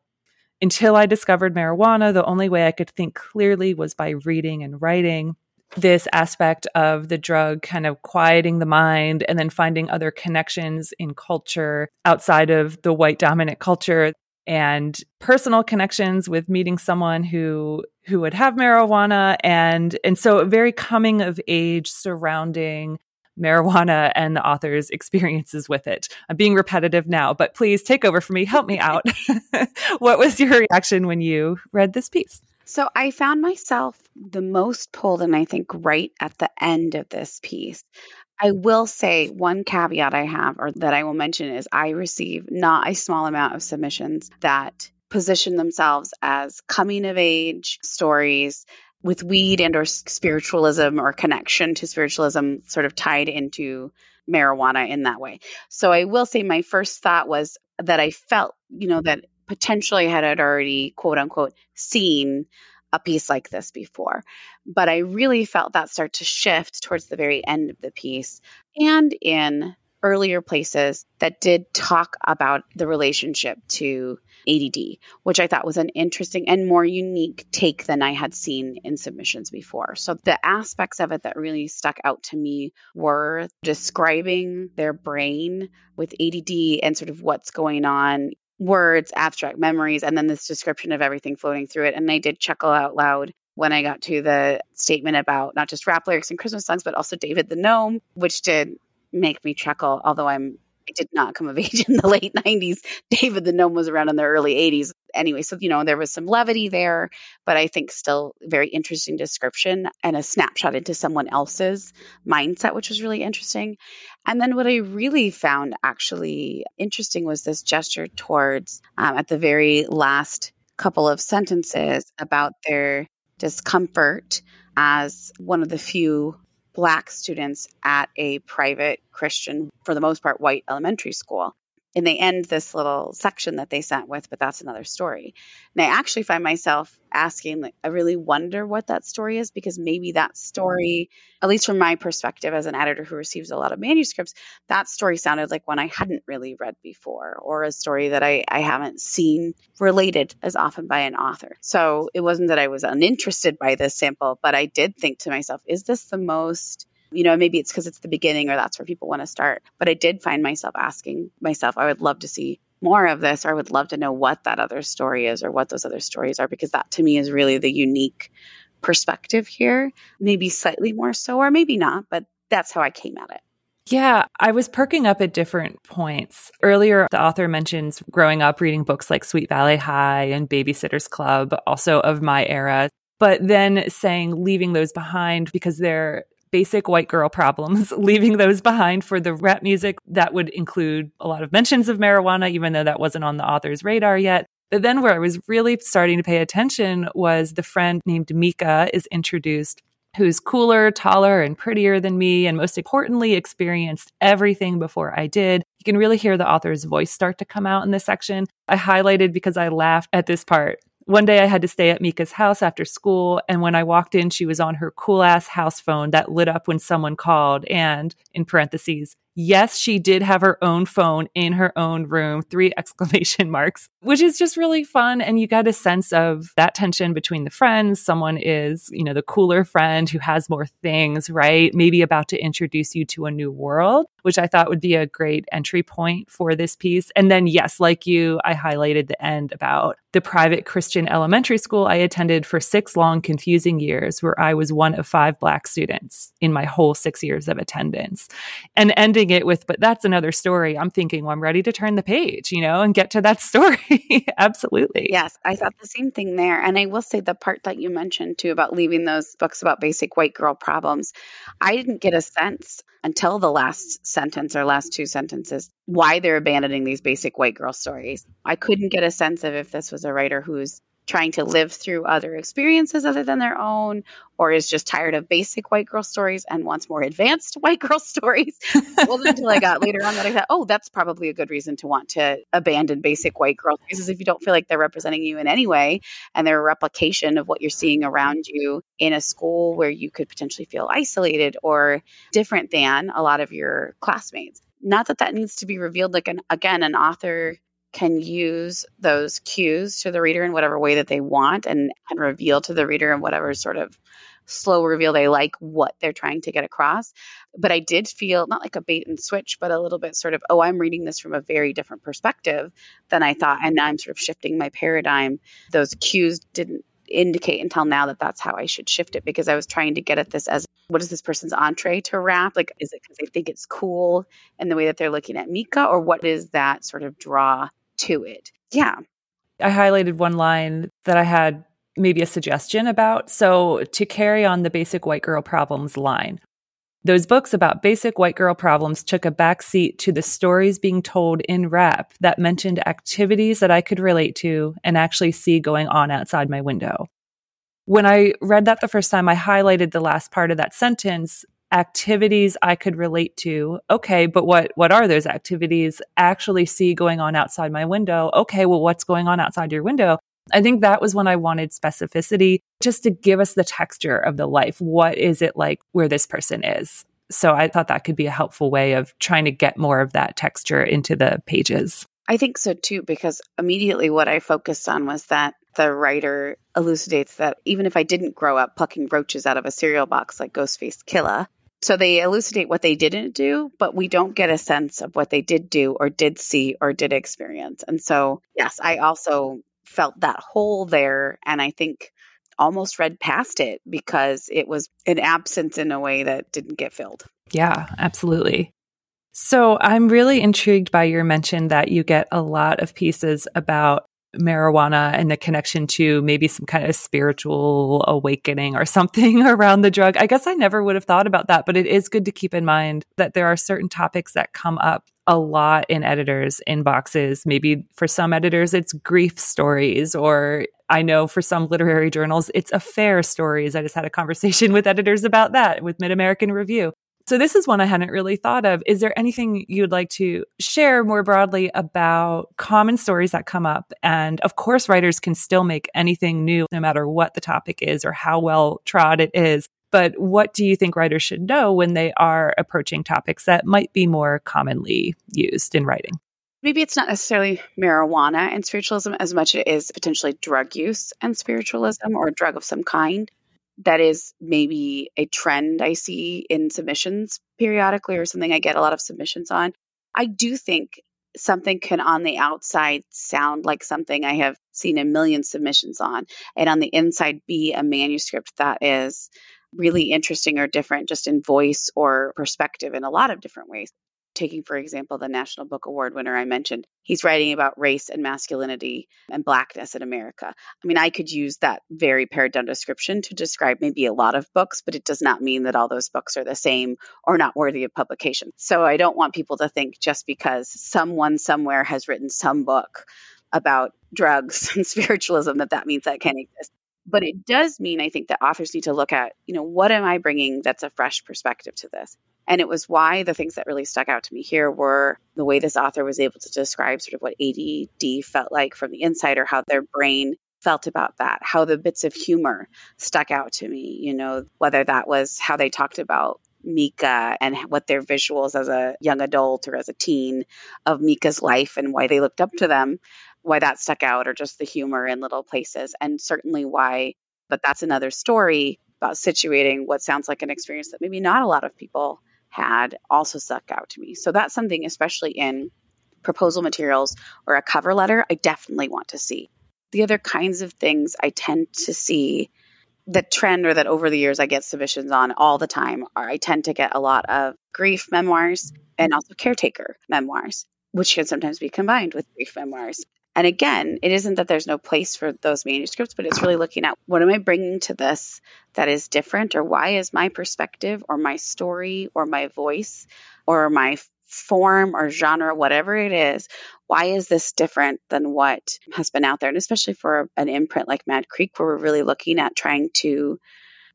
until I discovered marijuana, the only way I could think clearly was by reading and writing. This aspect of the drug kind of quieting the mind and then finding other connections in culture outside of the white dominant culture and personal connections with meeting someone who who would have marijuana. And and so very coming of age surrounding marijuana and the author's experiences with it. I'm being repetitive now, but please take over for me. Help me out. <laughs> what was your reaction when you read this piece? So I found myself the most pulled and I think right at the end of this piece. I will say one caveat I have or that I will mention is I receive not a small amount of submissions that position themselves as coming of age stories with weed and or spiritualism or connection to spiritualism sort of tied into marijuana in that way. So I will say my first thought was that I felt, you know, that potentially I had already quote unquote seen a piece like this before. But I really felt that start to shift towards the very end of the piece and in earlier places that did talk about the relationship to ADD, which I thought was an interesting and more unique take than I had seen in submissions before. So the aspects of it that really stuck out to me were describing their brain with ADD and sort of what's going on words, abstract memories, and then this description of everything floating through it. And I did chuckle out loud when I got to the statement about not just rap lyrics and Christmas songs, but also David the Gnome, which did make me chuckle, although I'm Did not come of <laughs> age in the late 90s. David the Gnome was around in the early 80s. Anyway, so, you know, there was some levity there, but I think still very interesting description and a snapshot into someone else's mindset, which was really interesting. And then what I really found actually interesting was this gesture towards, um, at the very last couple of sentences about their discomfort as one of the few black students at a private Christian, for the most part, white elementary school and they end this little section that they sent with, but that's another story. And I actually find myself asking, like, I really wonder what that story is because maybe that story, at least from my perspective as an editor who receives a lot of manuscripts, that story sounded like one I hadn't really read before or a story that I, I haven't seen related as often by an author. So it wasn't that I was uninterested by this sample, but I did think to myself, is this the most you know, maybe it's because it's the beginning or that's where people want to start. But I did find myself asking myself, I would love to see more of this, or I would love to know what that other story is or what those other stories are, because that to me is really the unique perspective here. Maybe slightly more so, or maybe not, but that's how I came at it. Yeah, I was perking up at different points. Earlier, the author mentions growing up reading books like Sweet Valley High and Babysitter's Club, also of my era, but then saying leaving those behind because they're basic white girl problems, <laughs> leaving those behind for the rap music that would include a lot of mentions of marijuana, even though that wasn't on the author's radar yet. But then where I was really starting to pay attention was the friend named Mika is introduced who's cooler, taller, and prettier than me, and most importantly, experienced everything before I did. You can really hear the author's voice start to come out in this section. I highlighted because I laughed at this part. One day I had to stay at Mika's house after school. And when I walked in, she was on her cool ass house phone that lit up when someone called. And in parentheses, yes, she did have her own phone in her own room, <laughs> three exclamation marks, which is just really fun. And you get a sense of that tension between the friends. Someone is, you know, the cooler friend who has more things, right? Maybe about to introduce you to a new world, which I thought would be a great entry point for this piece. And then, yes, like you, I highlighted the end about the private Christian elementary school I attended for six long, confusing years, where I was one of five Black students in my whole six years of attendance. And ending it with, but that's another story. I'm thinking, well, I'm ready to turn the page, you know, and get to that <laughs> story. Absolutely. Yes, I thought the same thing there. And I will say the part that you mentioned too about leaving those books about basic white girl problems, I didn't get a sense until the last sentence or last two sentences why they're abandoning these basic white girl stories. I couldn't get a sense of if this was a writer who's trying to live through other experiences other than their own, or is just tired of basic white girl stories and wants more advanced <laughs> white girl stories. wasn't until I got later on that I thought, oh, that's probably a good reason to want to abandon basic white girl stories is if you don't feel like they're representing you in any way and they're a replication of what you're seeing around you in a school where you could potentially feel isolated or different than a lot of your classmates. Not that that needs to be revealed like an again an author can use those cues to the reader in whatever way that they want and, and reveal to the reader in whatever sort of slow reveal they like what they're trying to get across. But I did feel not like a bait and switch, but a little bit sort of, oh, I'm reading this from a very different perspective than I thought. And now I'm sort of shifting my paradigm. Those cues didn't indicate until now that that's how I should shift it because I was trying to get at this as what is this person's entree to rap? Like, is it because they think it's cool in the way that they're looking at Mika, or what is that sort of draw to it? Yeah. I highlighted one line that I had maybe a suggestion about. So, to carry on the basic white girl problems line, those books about basic white girl problems took a backseat to the stories being told in rap that mentioned activities that I could relate to and actually see going on outside my window. When I read that the first time, I highlighted the last part of that sentence activities I could relate to. Okay, but what what are those activities actually see going on outside my window? Okay, well what's going on outside your window? I think that was when I wanted specificity just to give us the texture of the life. What is it like where this person is? So I thought that could be a helpful way of trying to get more of that texture into the pages. I think so too, because immediately what I focused on was that the writer elucidates that even if I didn't grow up plucking roaches out of a cereal box like Ghostface Killah, so they elucidate what they didn't do, but we don't get a sense of what they did do or did see or did experience. And so, yes, I also felt that hole there. And I think almost read past it because it was an absence in a way that didn't get filled. Yeah, absolutely. So I'm really intrigued by your mention that you get a lot of pieces about marijuana and the connection to maybe some kind of spiritual awakening or something <laughs> around the drug. I guess I never would have thought about that, but it is good to keep in mind that there are certain topics that come up a lot in editors' inboxes. Maybe for some editors, it's grief stories, or I know for some literary journals, it's affair stories. I just had a conversation <laughs> with editors about that with Mid American Review. So this is one I hadn't really thought of. Is there anything you'd like to share more broadly about common stories that come up? And of course, writers can still make anything new, no matter what the topic is or how well trod it is. But what do you think writers should know when they are approaching topics that might be more commonly used in writing? Maybe it's not necessarily marijuana and spiritualism as much as it is potentially drug use and spiritualism or drug of some kind that is maybe a trend I see in submissions periodically or something I get a lot of submissions on. I do think something can on the outside sound like something I have seen a million submissions on, and on the inside be a manuscript that is really interesting or different just in voice or perspective in a lot of different ways taking, for example, the National Book Award winner I mentioned, he's writing about race and masculinity and blackness in America. I mean, I could use that very pared down description to describe maybe a lot of books, but it does not mean that all those books are the same or not worthy of publication. So I don't want people to think just because someone somewhere has written some book about drugs <laughs> and spiritualism that that means that can't exist but it does mean i think that authors need to look at you know what am i bringing that's a fresh perspective to this and it was why the things that really stuck out to me here were the way this author was able to describe sort of what ADD felt like from the inside or how their brain felt about that, how the bits of humor stuck out to me, you know, whether that was how they talked about Mika and what their visuals as a young adult or as a teen of Mika's life and why they looked up to them, why that stuck out, or just the humor in little places. And certainly why, but that's another story about situating what sounds like an experience that maybe not a lot of people had also stuck out to me. So that's something, especially in proposal materials or a cover letter, I definitely want to see. The other kinds of things I tend to see the trend or that over the years I get submissions on all the time are I tend to get a lot of grief memoirs and also caretaker memoirs, which can sometimes be combined with grief memoirs. And again, it isn't that there's no place for those manuscripts, but it's really looking at what am I bringing to this that is different, or why is my perspective, or my story, or my voice, or my form or genre, whatever it is, why is this different than what has been out there? And especially for an imprint like Mad Creek, where we're really looking at trying to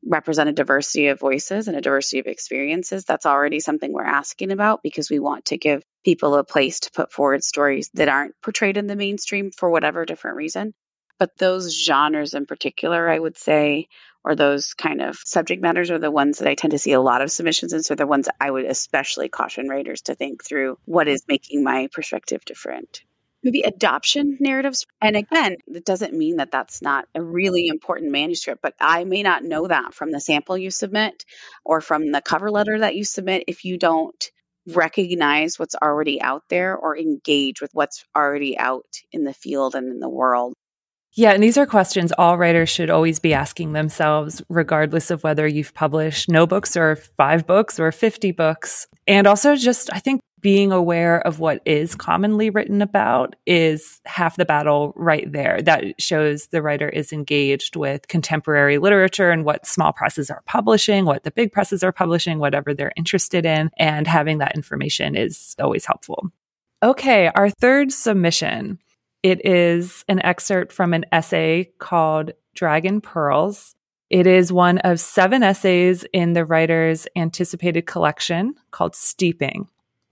represent a diversity of voices and a diversity of experiences, that's already something we're asking about because we want to give people a place to put forward stories that aren't portrayed in the mainstream for whatever different reason. But those genres in particular, I would say, or those kind of subject matters are the ones that I tend to see a lot of submissions in. So the ones I would especially caution writers to think through what is making my perspective different maybe adoption narratives. And again, it doesn't mean that that's not a really important manuscript, but I may not know that from the sample you submit or from the cover letter that you submit if you don't recognize what's already out there or engage with what's already out in the field and in the world. Yeah, and these are questions all writers should always be asking themselves, regardless of whether you've published no books or five books or 50 books. And also, just I think being aware of what is commonly written about is half the battle right there. That shows the writer is engaged with contemporary literature and what small presses are publishing, what the big presses are publishing, whatever they're interested in. And having that information is always helpful. Okay, our third submission it is an excerpt from an essay called Dragon Pearls. It is one of seven essays in the writer's anticipated collection called Steeping.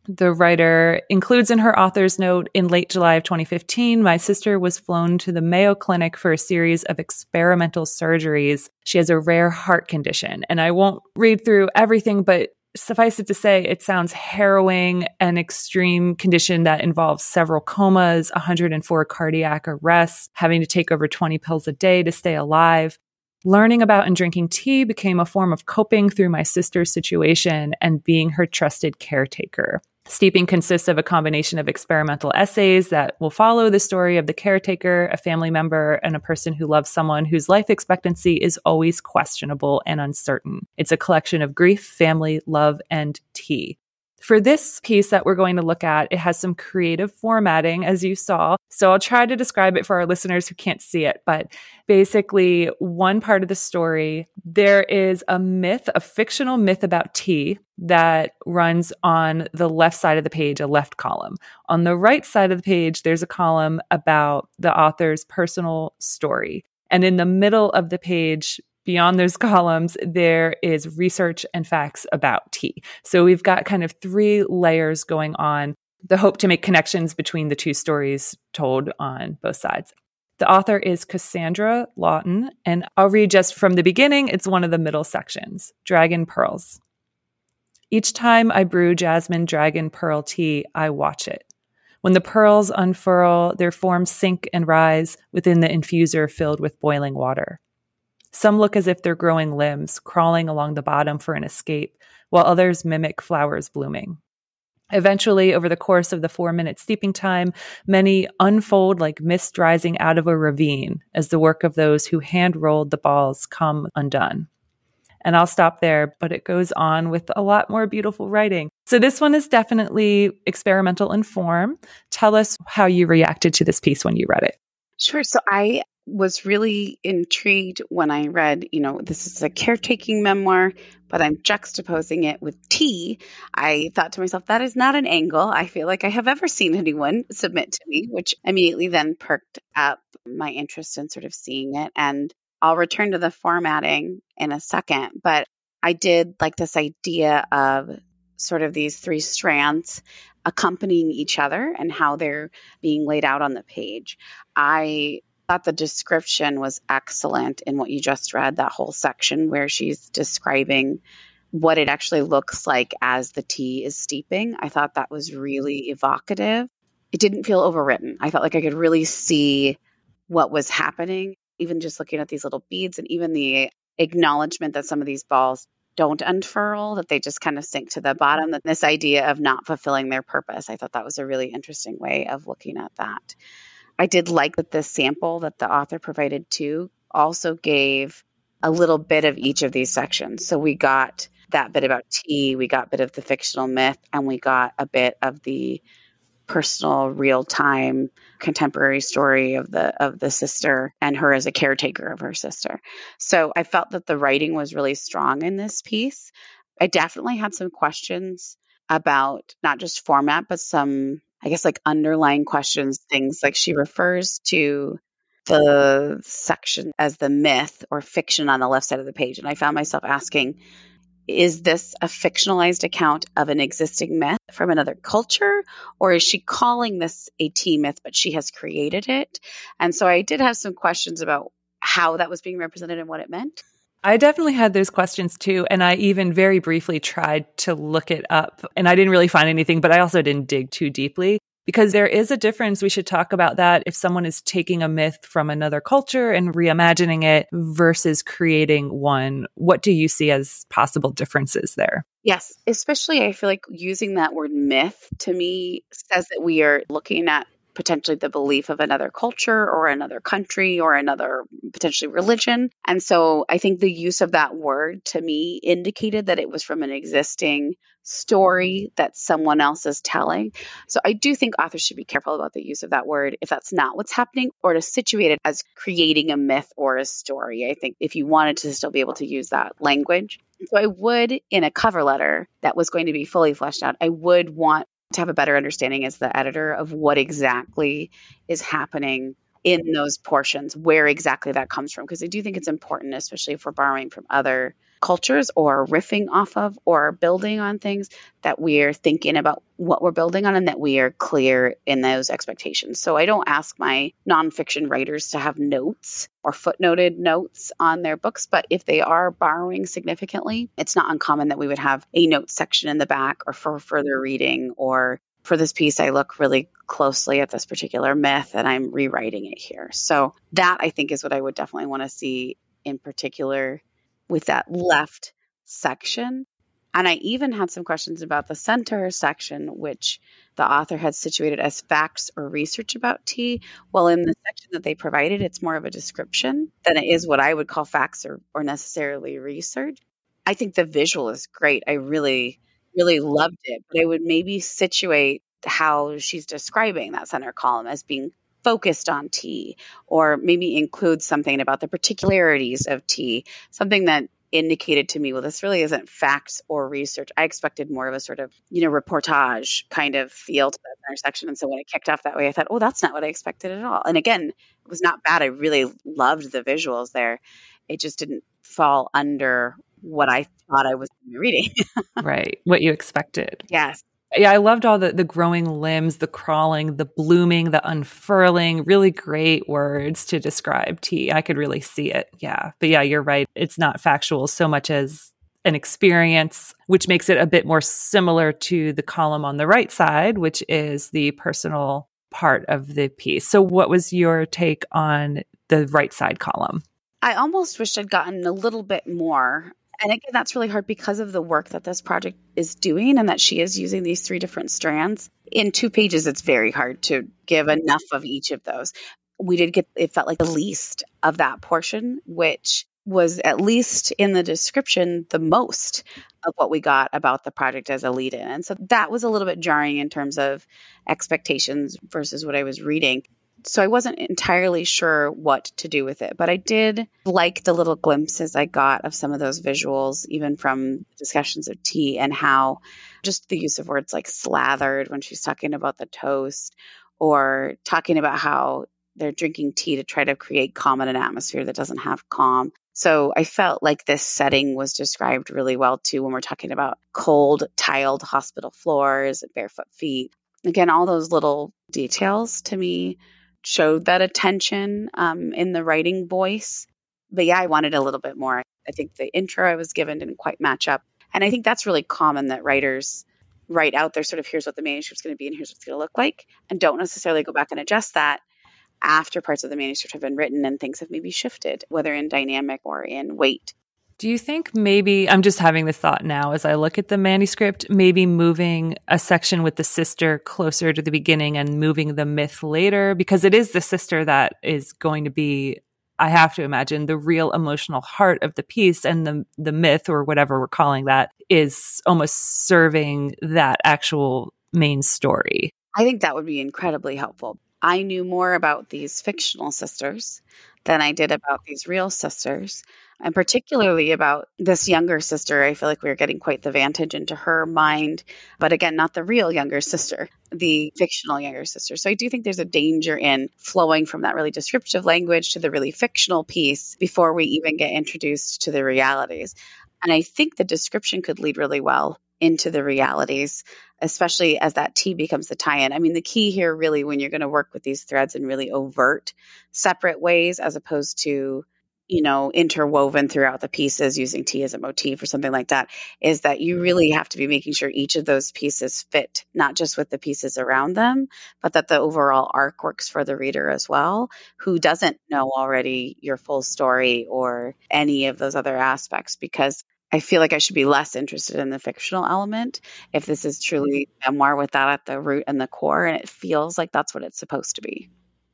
The writer includes in her author's note in late July of 2015, my sister was flown to the Mayo Clinic for a series of experimental surgeries. She has a rare heart condition. And I won't read through everything, but suffice it to say, it sounds harrowing, an extreme condition that involves several comas, 104 cardiac arrests, having to take over 20 pills a day to stay alive. Learning about and drinking tea became a form of coping through my sister's situation and being her trusted caretaker. Steeping consists of a combination of experimental essays that will follow the story of the caretaker, a family member, and a person who loves someone whose life expectancy is always questionable and uncertain. It's a collection of grief, family, love, and tea. For this piece that we're going to look at, it has some creative formatting, as you saw. So I'll try to describe it for our listeners who can't see it. But basically, one part of the story, there is a myth, a fictional myth about tea that runs on the left side of the page, a left column. On the right side of the page, there's a column about the author's personal story. And in the middle of the page, beyond those columns, there is research and facts about tea. So we've got kind of three layers going on. The hope to make connections between the two stories told on both sides. The author is Cassandra Lawton, and I'll read just from the beginning. It's one of the middle sections Dragon Pearls. Each time I brew jasmine dragon pearl tea, I watch it. When the pearls unfurl, their forms sink and rise within the infuser filled with boiling water. Some look as if they're growing limbs, crawling along the bottom for an escape, while others mimic flowers blooming. Eventually, over the course of the four minute steeping time, many unfold like mist rising out of a ravine as the work of those who hand rolled the balls come undone. And I'll stop there, but it goes on with a lot more beautiful writing. So this one is definitely experimental in form. Tell us how you reacted to this piece when you read it. Sure. So I was really intrigued when I read, you know, this is a caretaking memoir, but I'm juxtaposing it with tea. I thought to myself, that is not an angle I feel like I have ever seen anyone submit to me, which immediately then perked up my interest in sort of seeing it. And I'll return to the formatting in a second, but I did like this idea of sort of these three strands accompanying each other and how they're being laid out on the page. I thought the description was excellent in what you just read, that whole section where she's describing what it actually looks like as the tea is steeping. I thought that was really evocative. It didn't feel overwritten. I felt like I could really see what was happening, even just looking at these little beads and even the acknowledgement that some of these balls don't unfurl, that they just kind of sink to the bottom. That this idea of not fulfilling their purpose, I thought that was a really interesting way of looking at that. I did like that the sample that the author provided too also gave a little bit of each of these sections. So we got that bit about tea, we got a bit of the fictional myth, and we got a bit of the personal real-time contemporary story of the of the sister and her as a caretaker of her sister. So I felt that the writing was really strong in this piece. I definitely had some questions about not just format but some I guess like underlying questions, things like she refers to the section as the myth or fiction on the left side of the page. And I found myself asking, is this a fictionalized account of an existing myth from another culture? Or is she calling this a tea myth, but she has created it? And so I did have some questions about how that was being represented and what it meant. I definitely had those questions too. And I even very briefly tried to look it up and I didn't really find anything, but I also didn't dig too deeply because there is a difference. We should talk about that. If someone is taking a myth from another culture and reimagining it versus creating one, what do you see as possible differences there? Yes, especially I feel like using that word myth to me says that we are looking at potentially the belief of another culture or another country or another potentially religion. And so I think the use of that word to me indicated that it was from an existing story that someone else is telling. So I do think authors should be careful about the use of that word if that's not what's happening or to situate it as creating a myth or a story. I think if you wanted to still be able to use that language. So I would, in a cover letter that was going to be fully fleshed out, I would want to have a better understanding as the editor of what exactly is happening in those portions, where exactly that comes from. Because I do think it's important, especially if we're borrowing from other cultures or riffing off of or building on things that we're thinking about what we're building on and that we are clear in those expectations. So I don't ask my nonfiction writers to have notes or footnoted notes on their books, but if they are borrowing significantly, it's not uncommon that we would have a note section in the back or for further reading or for this piece, I look really closely at this particular myth and I'm rewriting it here. So, that I think is what I would definitely want to see in particular with that left section. And I even had some questions about the center section, which the author had situated as facts or research about tea. Well, in the section that they provided, it's more of a description than it is what I would call facts or, or necessarily research. I think the visual is great. I really, really loved it. But I would maybe situate how she's describing that center column as being focused on tea or maybe include something about the particularities of tea, something that indicated to me, well, this really isn't facts or research. I expected more of a sort of, you know, reportage kind of feel to that intersection. And so when it kicked off that way, I thought, oh, that's not what I expected at all. And again, it was not bad. I really loved the visuals there. It just didn't fall under what I thought I was reading. <laughs> right. What you expected. Yes yeah, I loved all the the growing limbs, the crawling, the blooming, the unfurling. Really great words to describe tea. I could really see it. Yeah, but yeah, you're right. It's not factual so much as an experience, which makes it a bit more similar to the column on the right side, which is the personal part of the piece. So, what was your take on the right side column? I almost wish I'd gotten a little bit more and again, that's really hard because of the work that this project is doing and that she is using these three different strands. In two pages, it's very hard to give enough of each of those. We did get, it felt like the least of that portion, which was at least in the description the most of what we got about the project as a lead in. And so that was a little bit jarring in terms of expectations versus what I was reading so I wasn't entirely sure what to do with it, but I did like the little glimpses I got of some of those visuals, even from discussions of tea and how just the use of words like slathered when she's talking about the toast or talking about how they're drinking tea to try to create calm in an atmosphere that doesn't have calm. So I felt like this setting was described really well too when we're talking about cold, tiled hospital floors, and barefoot feet. Again, all those little details to me showed that attention um, in the writing voice. But yeah, I wanted a little bit more. I think the intro I was given didn't quite match up. And I think that's really common that writers write out their sort of here's what the manuscript's going to be and here's what it's going to look like, and don't necessarily go back and adjust that after parts of the manuscript have been written and things have maybe shifted, whether in dynamic or in weight. Do you think maybe I'm just having this thought now as I look at the manuscript, maybe moving a section with the sister closer to the beginning and moving the myth later? Because it is the sister that is going to be, I have to imagine, the real emotional heart of the piece and the the myth or whatever we're calling that is almost serving that actual main story. I think that would be incredibly helpful. I knew more about these fictional sisters than I did about these real sisters and particularly about this younger sister. I feel like we are getting quite the vantage into her mind, but again, not the real younger sister, the fictional younger sister. So I do think there's a danger in flowing from that really descriptive language to the really fictional piece before we even get introduced to the realities. And I think the description could lead really well into the realities, especially as that tea becomes the tie in. I mean, the key here really, when you're going to work with these threads in really overt, separate ways, as opposed to you know, interwoven throughout the pieces using tea as a motif or something like that, is that you really have to be making sure each of those pieces fit, not just with the pieces around them, but that the overall arc works for the reader as well, who doesn't know already your full story or any of those other aspects. Because I feel like I should be less interested in the fictional element if this is truly memoir with that at the root and the core. And it feels like that's what it's supposed to be.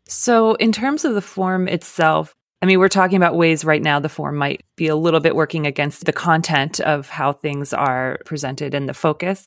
So, in terms of the form itself, I mean, we're talking about ways right now the form might be a little bit working against the content of how things are presented and the focus.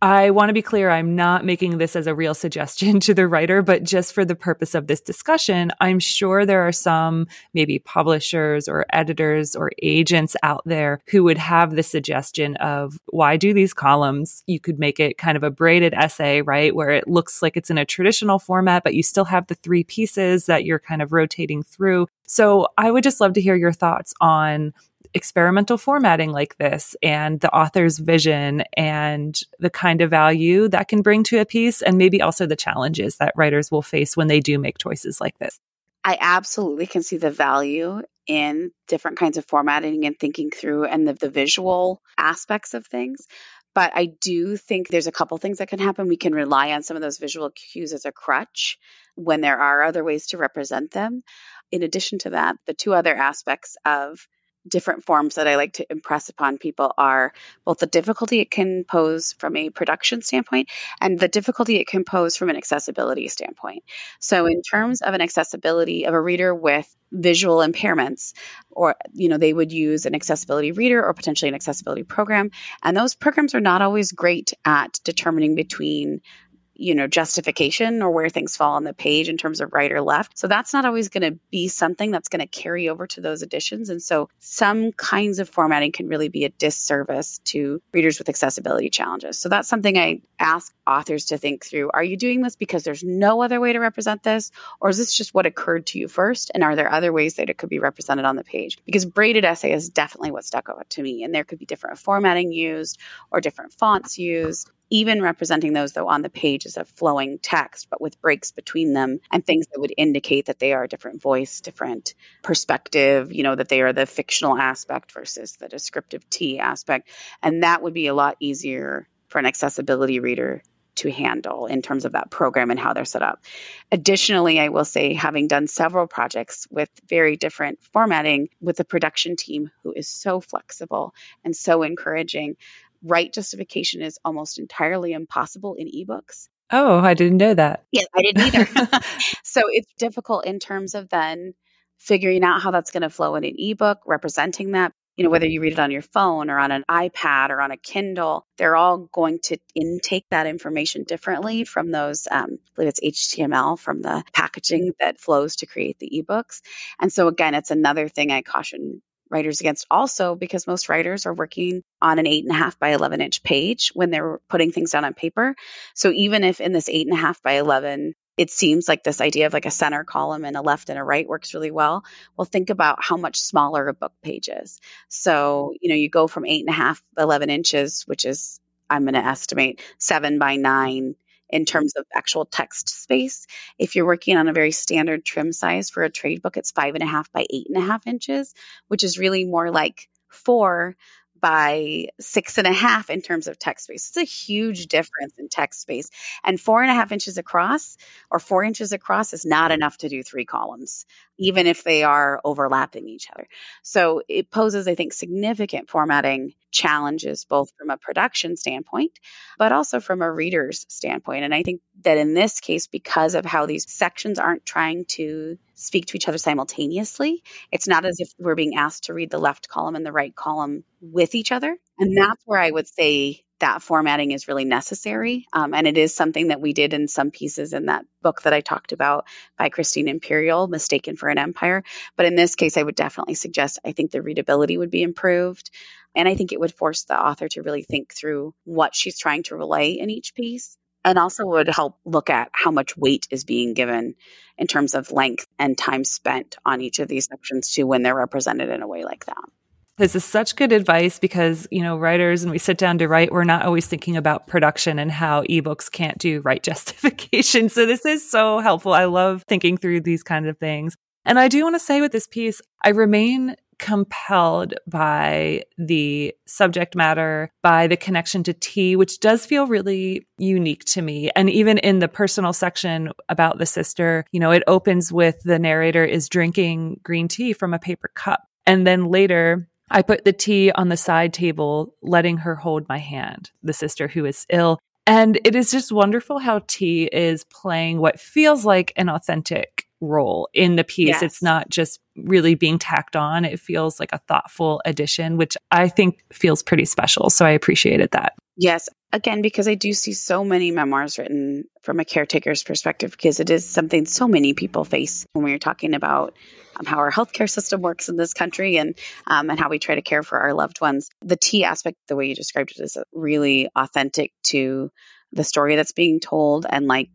I want to be clear, I'm not making this as a real suggestion <laughs> to the writer, but just for the purpose of this discussion, I'm sure there are some maybe publishers or editors or agents out there who would have the suggestion of why do these columns? You could make it kind of a braided essay, right? Where it looks like it's in a traditional format, but you still have the three pieces that you're kind of rotating through. So I would just love to hear your thoughts on experimental formatting like this and the author's vision and the kind of value that can bring to a piece and maybe also the challenges that writers will face when they do make choices like this. I absolutely can see the value in different kinds of formatting and thinking through and the, the visual aspects of things. But I do think there's a couple things that can happen. We can rely on some of those visual cues as a crutch when there are other ways to represent them. In addition to that, the two other aspects of different forms that I like to impress upon people are both the difficulty it can pose from a production standpoint and the difficulty it can pose from an accessibility standpoint. So, in terms of an accessibility of a reader with visual impairments, or you know, they would use an accessibility reader or potentially an accessibility program, and those programs are not always great at determining between you know, justification or where things fall on the page in terms of right or left. So that's not always going to be something that's going to carry over to those editions. And so some kinds of formatting can really be a disservice to readers with accessibility challenges. So that's something I ask authors to think through. Are you doing this because there's no other way to represent this? Or is this just what occurred to you first? And are there other ways that it could be represented on the page? Because braided essay is definitely what stuck out to me. And there could be different formatting used or different fonts used even representing those though on the page as a flowing text but with breaks between them and things that would indicate that they are a different voice different perspective you know that they are the fictional aspect versus the descriptive tea aspect and that would be a lot easier for an accessibility reader to handle in terms of that program and how they're set up. Additionally, I will say, having done several projects with very different formatting with a production team who is so flexible and so encouraging, right justification is almost entirely impossible in ebooks. Oh, I didn't know that. Yeah, I didn't either. <laughs> so it's difficult in terms of then figuring out how that's going to flow in an ebook, representing that. You know, whether you read it on your phone or on an iPad or on a Kindle, they're all going to intake that information differently from those, um, I believe it's HTML from the packaging that flows to create the ebooks. And so, again, it's another thing I caution Writers Against also because most writers are working on an eight and a half by 11 inch page when they're putting things down on paper. So even if in this eight and a half by 11, it seems like this idea of like a center column and a left and a right works really well. Well, think about how much smaller a book page is. So, you know, you go from eight and a half, 11 inches, which is, I'm going to estimate seven by nine in terms of actual text space. If you're working on a very standard trim size for a trade book, it's five and a half by eight and a half inches, which is really more like four by six and a half in terms of text space. It's a huge difference in text space. And four and a half inches across or four inches across is not enough to do three columns, even if they are overlapping each other. So it poses, I think, significant formatting challenges, both from a production standpoint, but also from a reader's standpoint. And I think that in this case, because of how these sections aren't trying to speak to each other simultaneously. It's not as if we're being asked to read the left column and the right column with each other. And that's where I would say that formatting is really necessary. Um, and it is something that we did in some pieces in that book that I talked about by Christine Imperial, Mistaken for an Empire. But in this case, I would definitely suggest I think the readability would be improved. And I think it would force the author to really think through what she's trying to relay in each piece and also would help look at how much weight is being given in terms of length and time spent on each of these sections too when they're represented in a way like that. This is such good advice because, you know, writers and we sit down to write, we're not always thinking about production and how ebooks can't do right <laughs> justification. So this is so helpful. I love thinking through these kinds of things. And I do want to say with this piece, I remain compelled by the subject matter, by the connection to tea, which does feel really unique to me. And even in the personal section about the sister, you know, it opens with the narrator is drinking green tea from a paper cup. And then later, I put the tea on the side table, letting her hold my hand, the sister who is ill. And it is just wonderful how tea is playing what feels like an authentic role in the piece. Yes. It's not just really being tacked on. It feels like a thoughtful addition, which I think feels pretty special. So I appreciated that. Yes. Again, because I do see so many memoirs written from a caretaker's perspective, because it is something so many people face when we're talking about um, how our healthcare system works in this country and um, and how we try to care for our loved ones. The tea aspect, the way you described it, is really authentic to the story that's being told, and like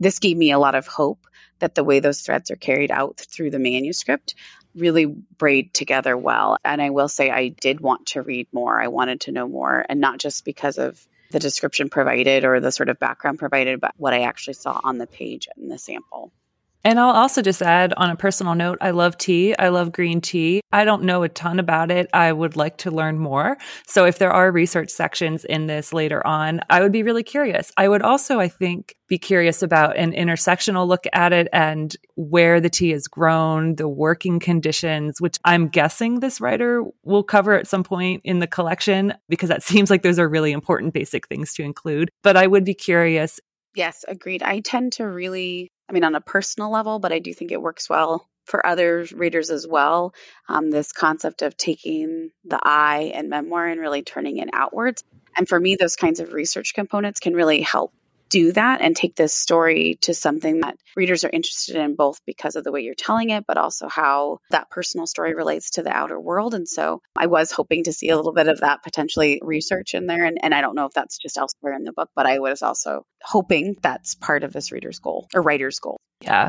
this gave me a lot of hope that the way those threads are carried out through the manuscript really braid together well. And I will say, I did want to read more. I wanted to know more, and not just because of the description provided or the sort of background provided, but what I actually saw on the page in the sample. And I'll also just add on a personal note, I love tea. I love green tea. I don't know a ton about it. I would like to learn more. So if there are research sections in this later on, I would be really curious. I would also, I think, be curious about an intersectional look at it and where the tea is grown, the working conditions, which I'm guessing this writer will cover at some point in the collection because that <laughs> seems like those are really important basic things to include. But I would be curious Yes, agreed. I tend to really I mean, on a personal level, but I do think it works well for other readers as well. Um, this concept of taking the I and memoir and really turning it outwards. And for me, those kinds of research components can really help do that and take this story to something that readers are interested in both because of the way you're telling it, but also how that personal story relates to the outer world. And so I was hoping to see a little bit of that potentially research in there. And, and I don't know if that's just elsewhere in the book, but I was also hoping that's part of this reader's goal or writer's goal. Yeah.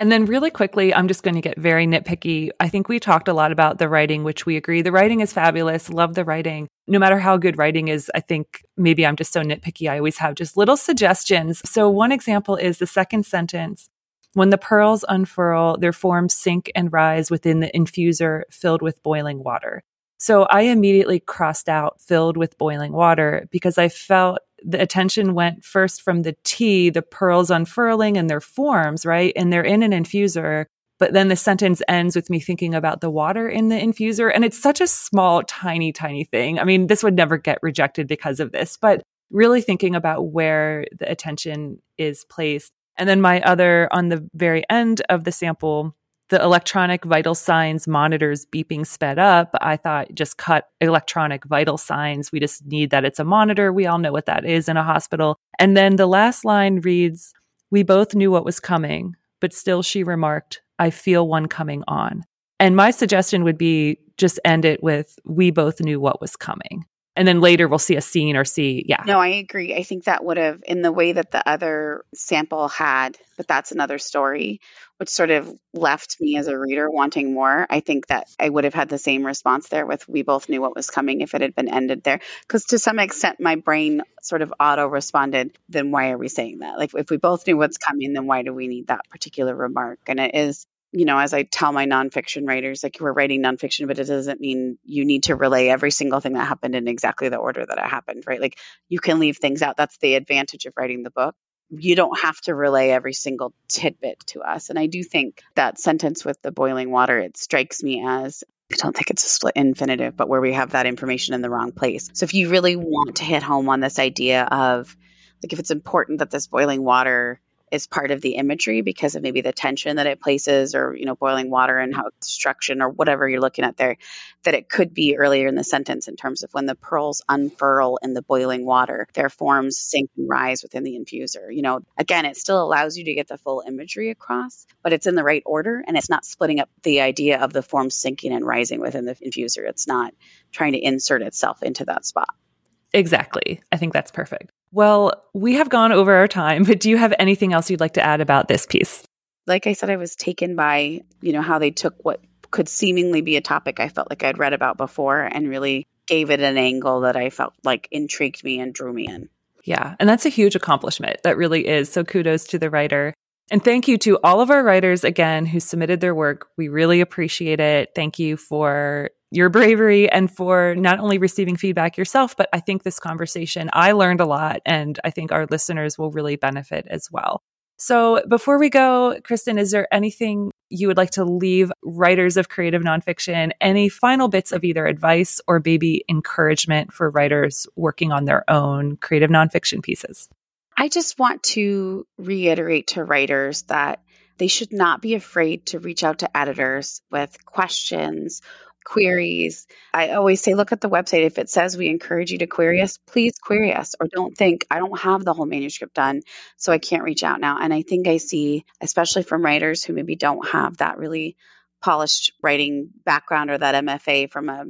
And then, really quickly, I'm just going to get very nitpicky. I think we talked a lot about the writing, which we agree. The writing is fabulous. Love the writing. No matter how good writing is, I think maybe I'm just so nitpicky. I always have just little suggestions. So, one example is the second sentence. When the pearls unfurl, their forms sink and rise within the infuser filled with boiling water. So I immediately crossed out filled with boiling water because I felt the attention went first from the tea, the pearls unfurling and their forms, right? And they're in an infuser. But then the sentence ends with me thinking about the water in the infuser. And it's such a small, tiny, tiny thing. I mean, this would never get rejected because of this, but really thinking about where the attention is placed. And then my other, on the very end of the sample, the electronic vital signs monitors beeping sped up. I thought just cut electronic vital signs. We just need that it's a monitor. We all know what that is in a hospital. And then the last line reads, We both knew what was coming, but still she remarked, I feel one coming on. And my suggestion would be just end it with, We both knew what was coming and then later we'll see a scene or see yeah. No i agree. I think that would have in the way that the other sample had but that's another story which sort of left me as a reader wanting more. I think that i would have had the same response there with we both knew what was coming if it had been ended there. Because to some extent my brain sort of auto responded then why are we saying that? Like if we both knew what's coming then why do we need that particular remark? And it is you know, as I tell my nonfiction writers, like we're writing nonfiction, but it doesn't mean you need to relay every single thing that happened in exactly the order that it happened, right? Like you can leave things out. That's the advantage of writing the book. You don't have to relay every single tidbit to us. And I do think that sentence with the boiling water, it strikes me as I don't think it's a split infinitive, but where we have that information in the wrong place. So if you really want to hit home on this idea of like if it's important that this boiling water is part of the imagery because of maybe the tension that it places or you know boiling water and how destruction or whatever you're looking at there that it could be earlier in the sentence in terms of when the pearls unfurl in the boiling water their forms sink and rise within the infuser. You know again it still allows you to get the full imagery across but it's in the right order and it's not splitting up the idea of the forms sinking and rising within the infuser. It's not trying to insert itself into that spot. Exactly. I think that's perfect well, we have gone over our time, but do you have anything else you'd like to add about this piece? Like I said, I was taken by, you know, how they took what could seemingly be a topic I felt like I'd read about before and really gave it an angle that I felt like intrigued me and drew me in. Yeah. And that's a huge accomplishment. That really is. So kudos to the writer. And thank you to all of our writers again who submitted their work. We really appreciate it. Thank you for your bravery and for not only receiving feedback yourself, but I think this conversation, I learned a lot and I think our listeners will really benefit as well. So before we go, Kristen, is there anything you would like to leave writers of creative nonfiction? Any final bits of either advice or maybe encouragement for writers working on their own creative nonfiction pieces? I just want to reiterate to writers that they should not be afraid to reach out to editors with questions queries. I always say, look at the website. If it says we encourage you to query us, please query us or don't think I don't have the whole manuscript done, so I can't reach out now. And I think I see, especially from writers who maybe don't have that really polished writing background or that MFA from a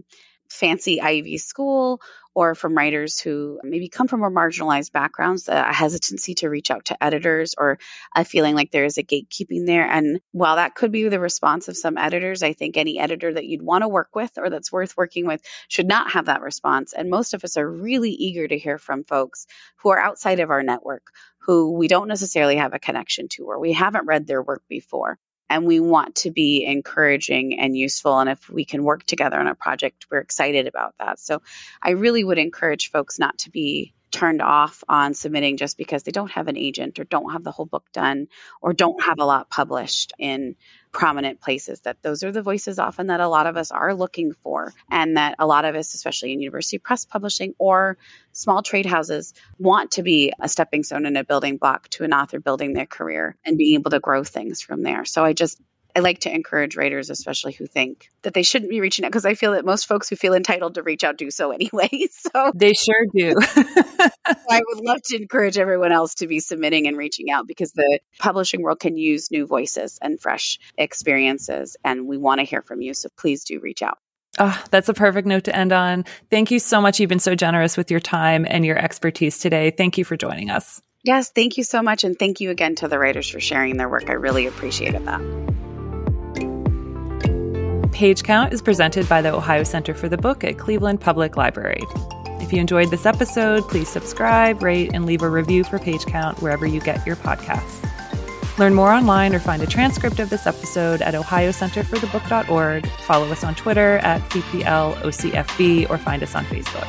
fancy Ivy school or from writers who maybe come from more marginalized backgrounds, a hesitancy to reach out to editors or a feeling like there is a gatekeeping there. And while that could be the response of some editors, I think any editor that you'd want to work with or that's worth working with should not have that response. And most of us are really eager to hear from folks who are outside of our network, who we don't necessarily have a connection to or we haven't read their work before and we want to be encouraging and useful. And if we can work together on a project, we're excited about that. So I really would encourage folks not to be turned off on submitting just because they don't have an agent or don't have the whole book done or don't have a lot published in prominent places that those are the voices often that a lot of us are looking for and that a lot of us especially in university press publishing or small trade houses want to be a stepping stone and a building block to an author building their career and being able to grow things from there. So i just I like to encourage writers, especially who think that they shouldn't be reaching out, because I feel that most folks who feel entitled to reach out do so <laughs> anyway. So they sure do. <laughs> I would love to encourage everyone else to be submitting and reaching out because the publishing world can use new voices and fresh experiences, and we want to hear from you. So please do reach out. Oh, that's a perfect note to end on. Thank you so much. You've been so generous with your time and your expertise today. Thank you for joining us. Yes, thank you so much. And thank you again to the writers for sharing their work. I really appreciated that. Page Count is presented by the Ohio Center for the Book at Cleveland Public Library. If you enjoyed this episode, please subscribe, rate, and leave a review for Page Count wherever you get your podcasts. Learn more online or find a transcript of this episode at ohiocenterforthebook.org. Follow us on Twitter at CPLOCFB or find us on Facebook.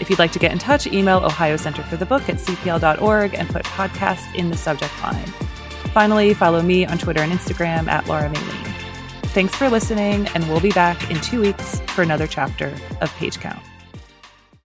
If you'd like to get in touch, email Ohio Center for the Book at cpl.org and put podcast in the subject line. Finally, follow me on Twitter and Instagram at Laura Maylene. Thanks for listening, and we'll be back in two weeks for another chapter of Page Count.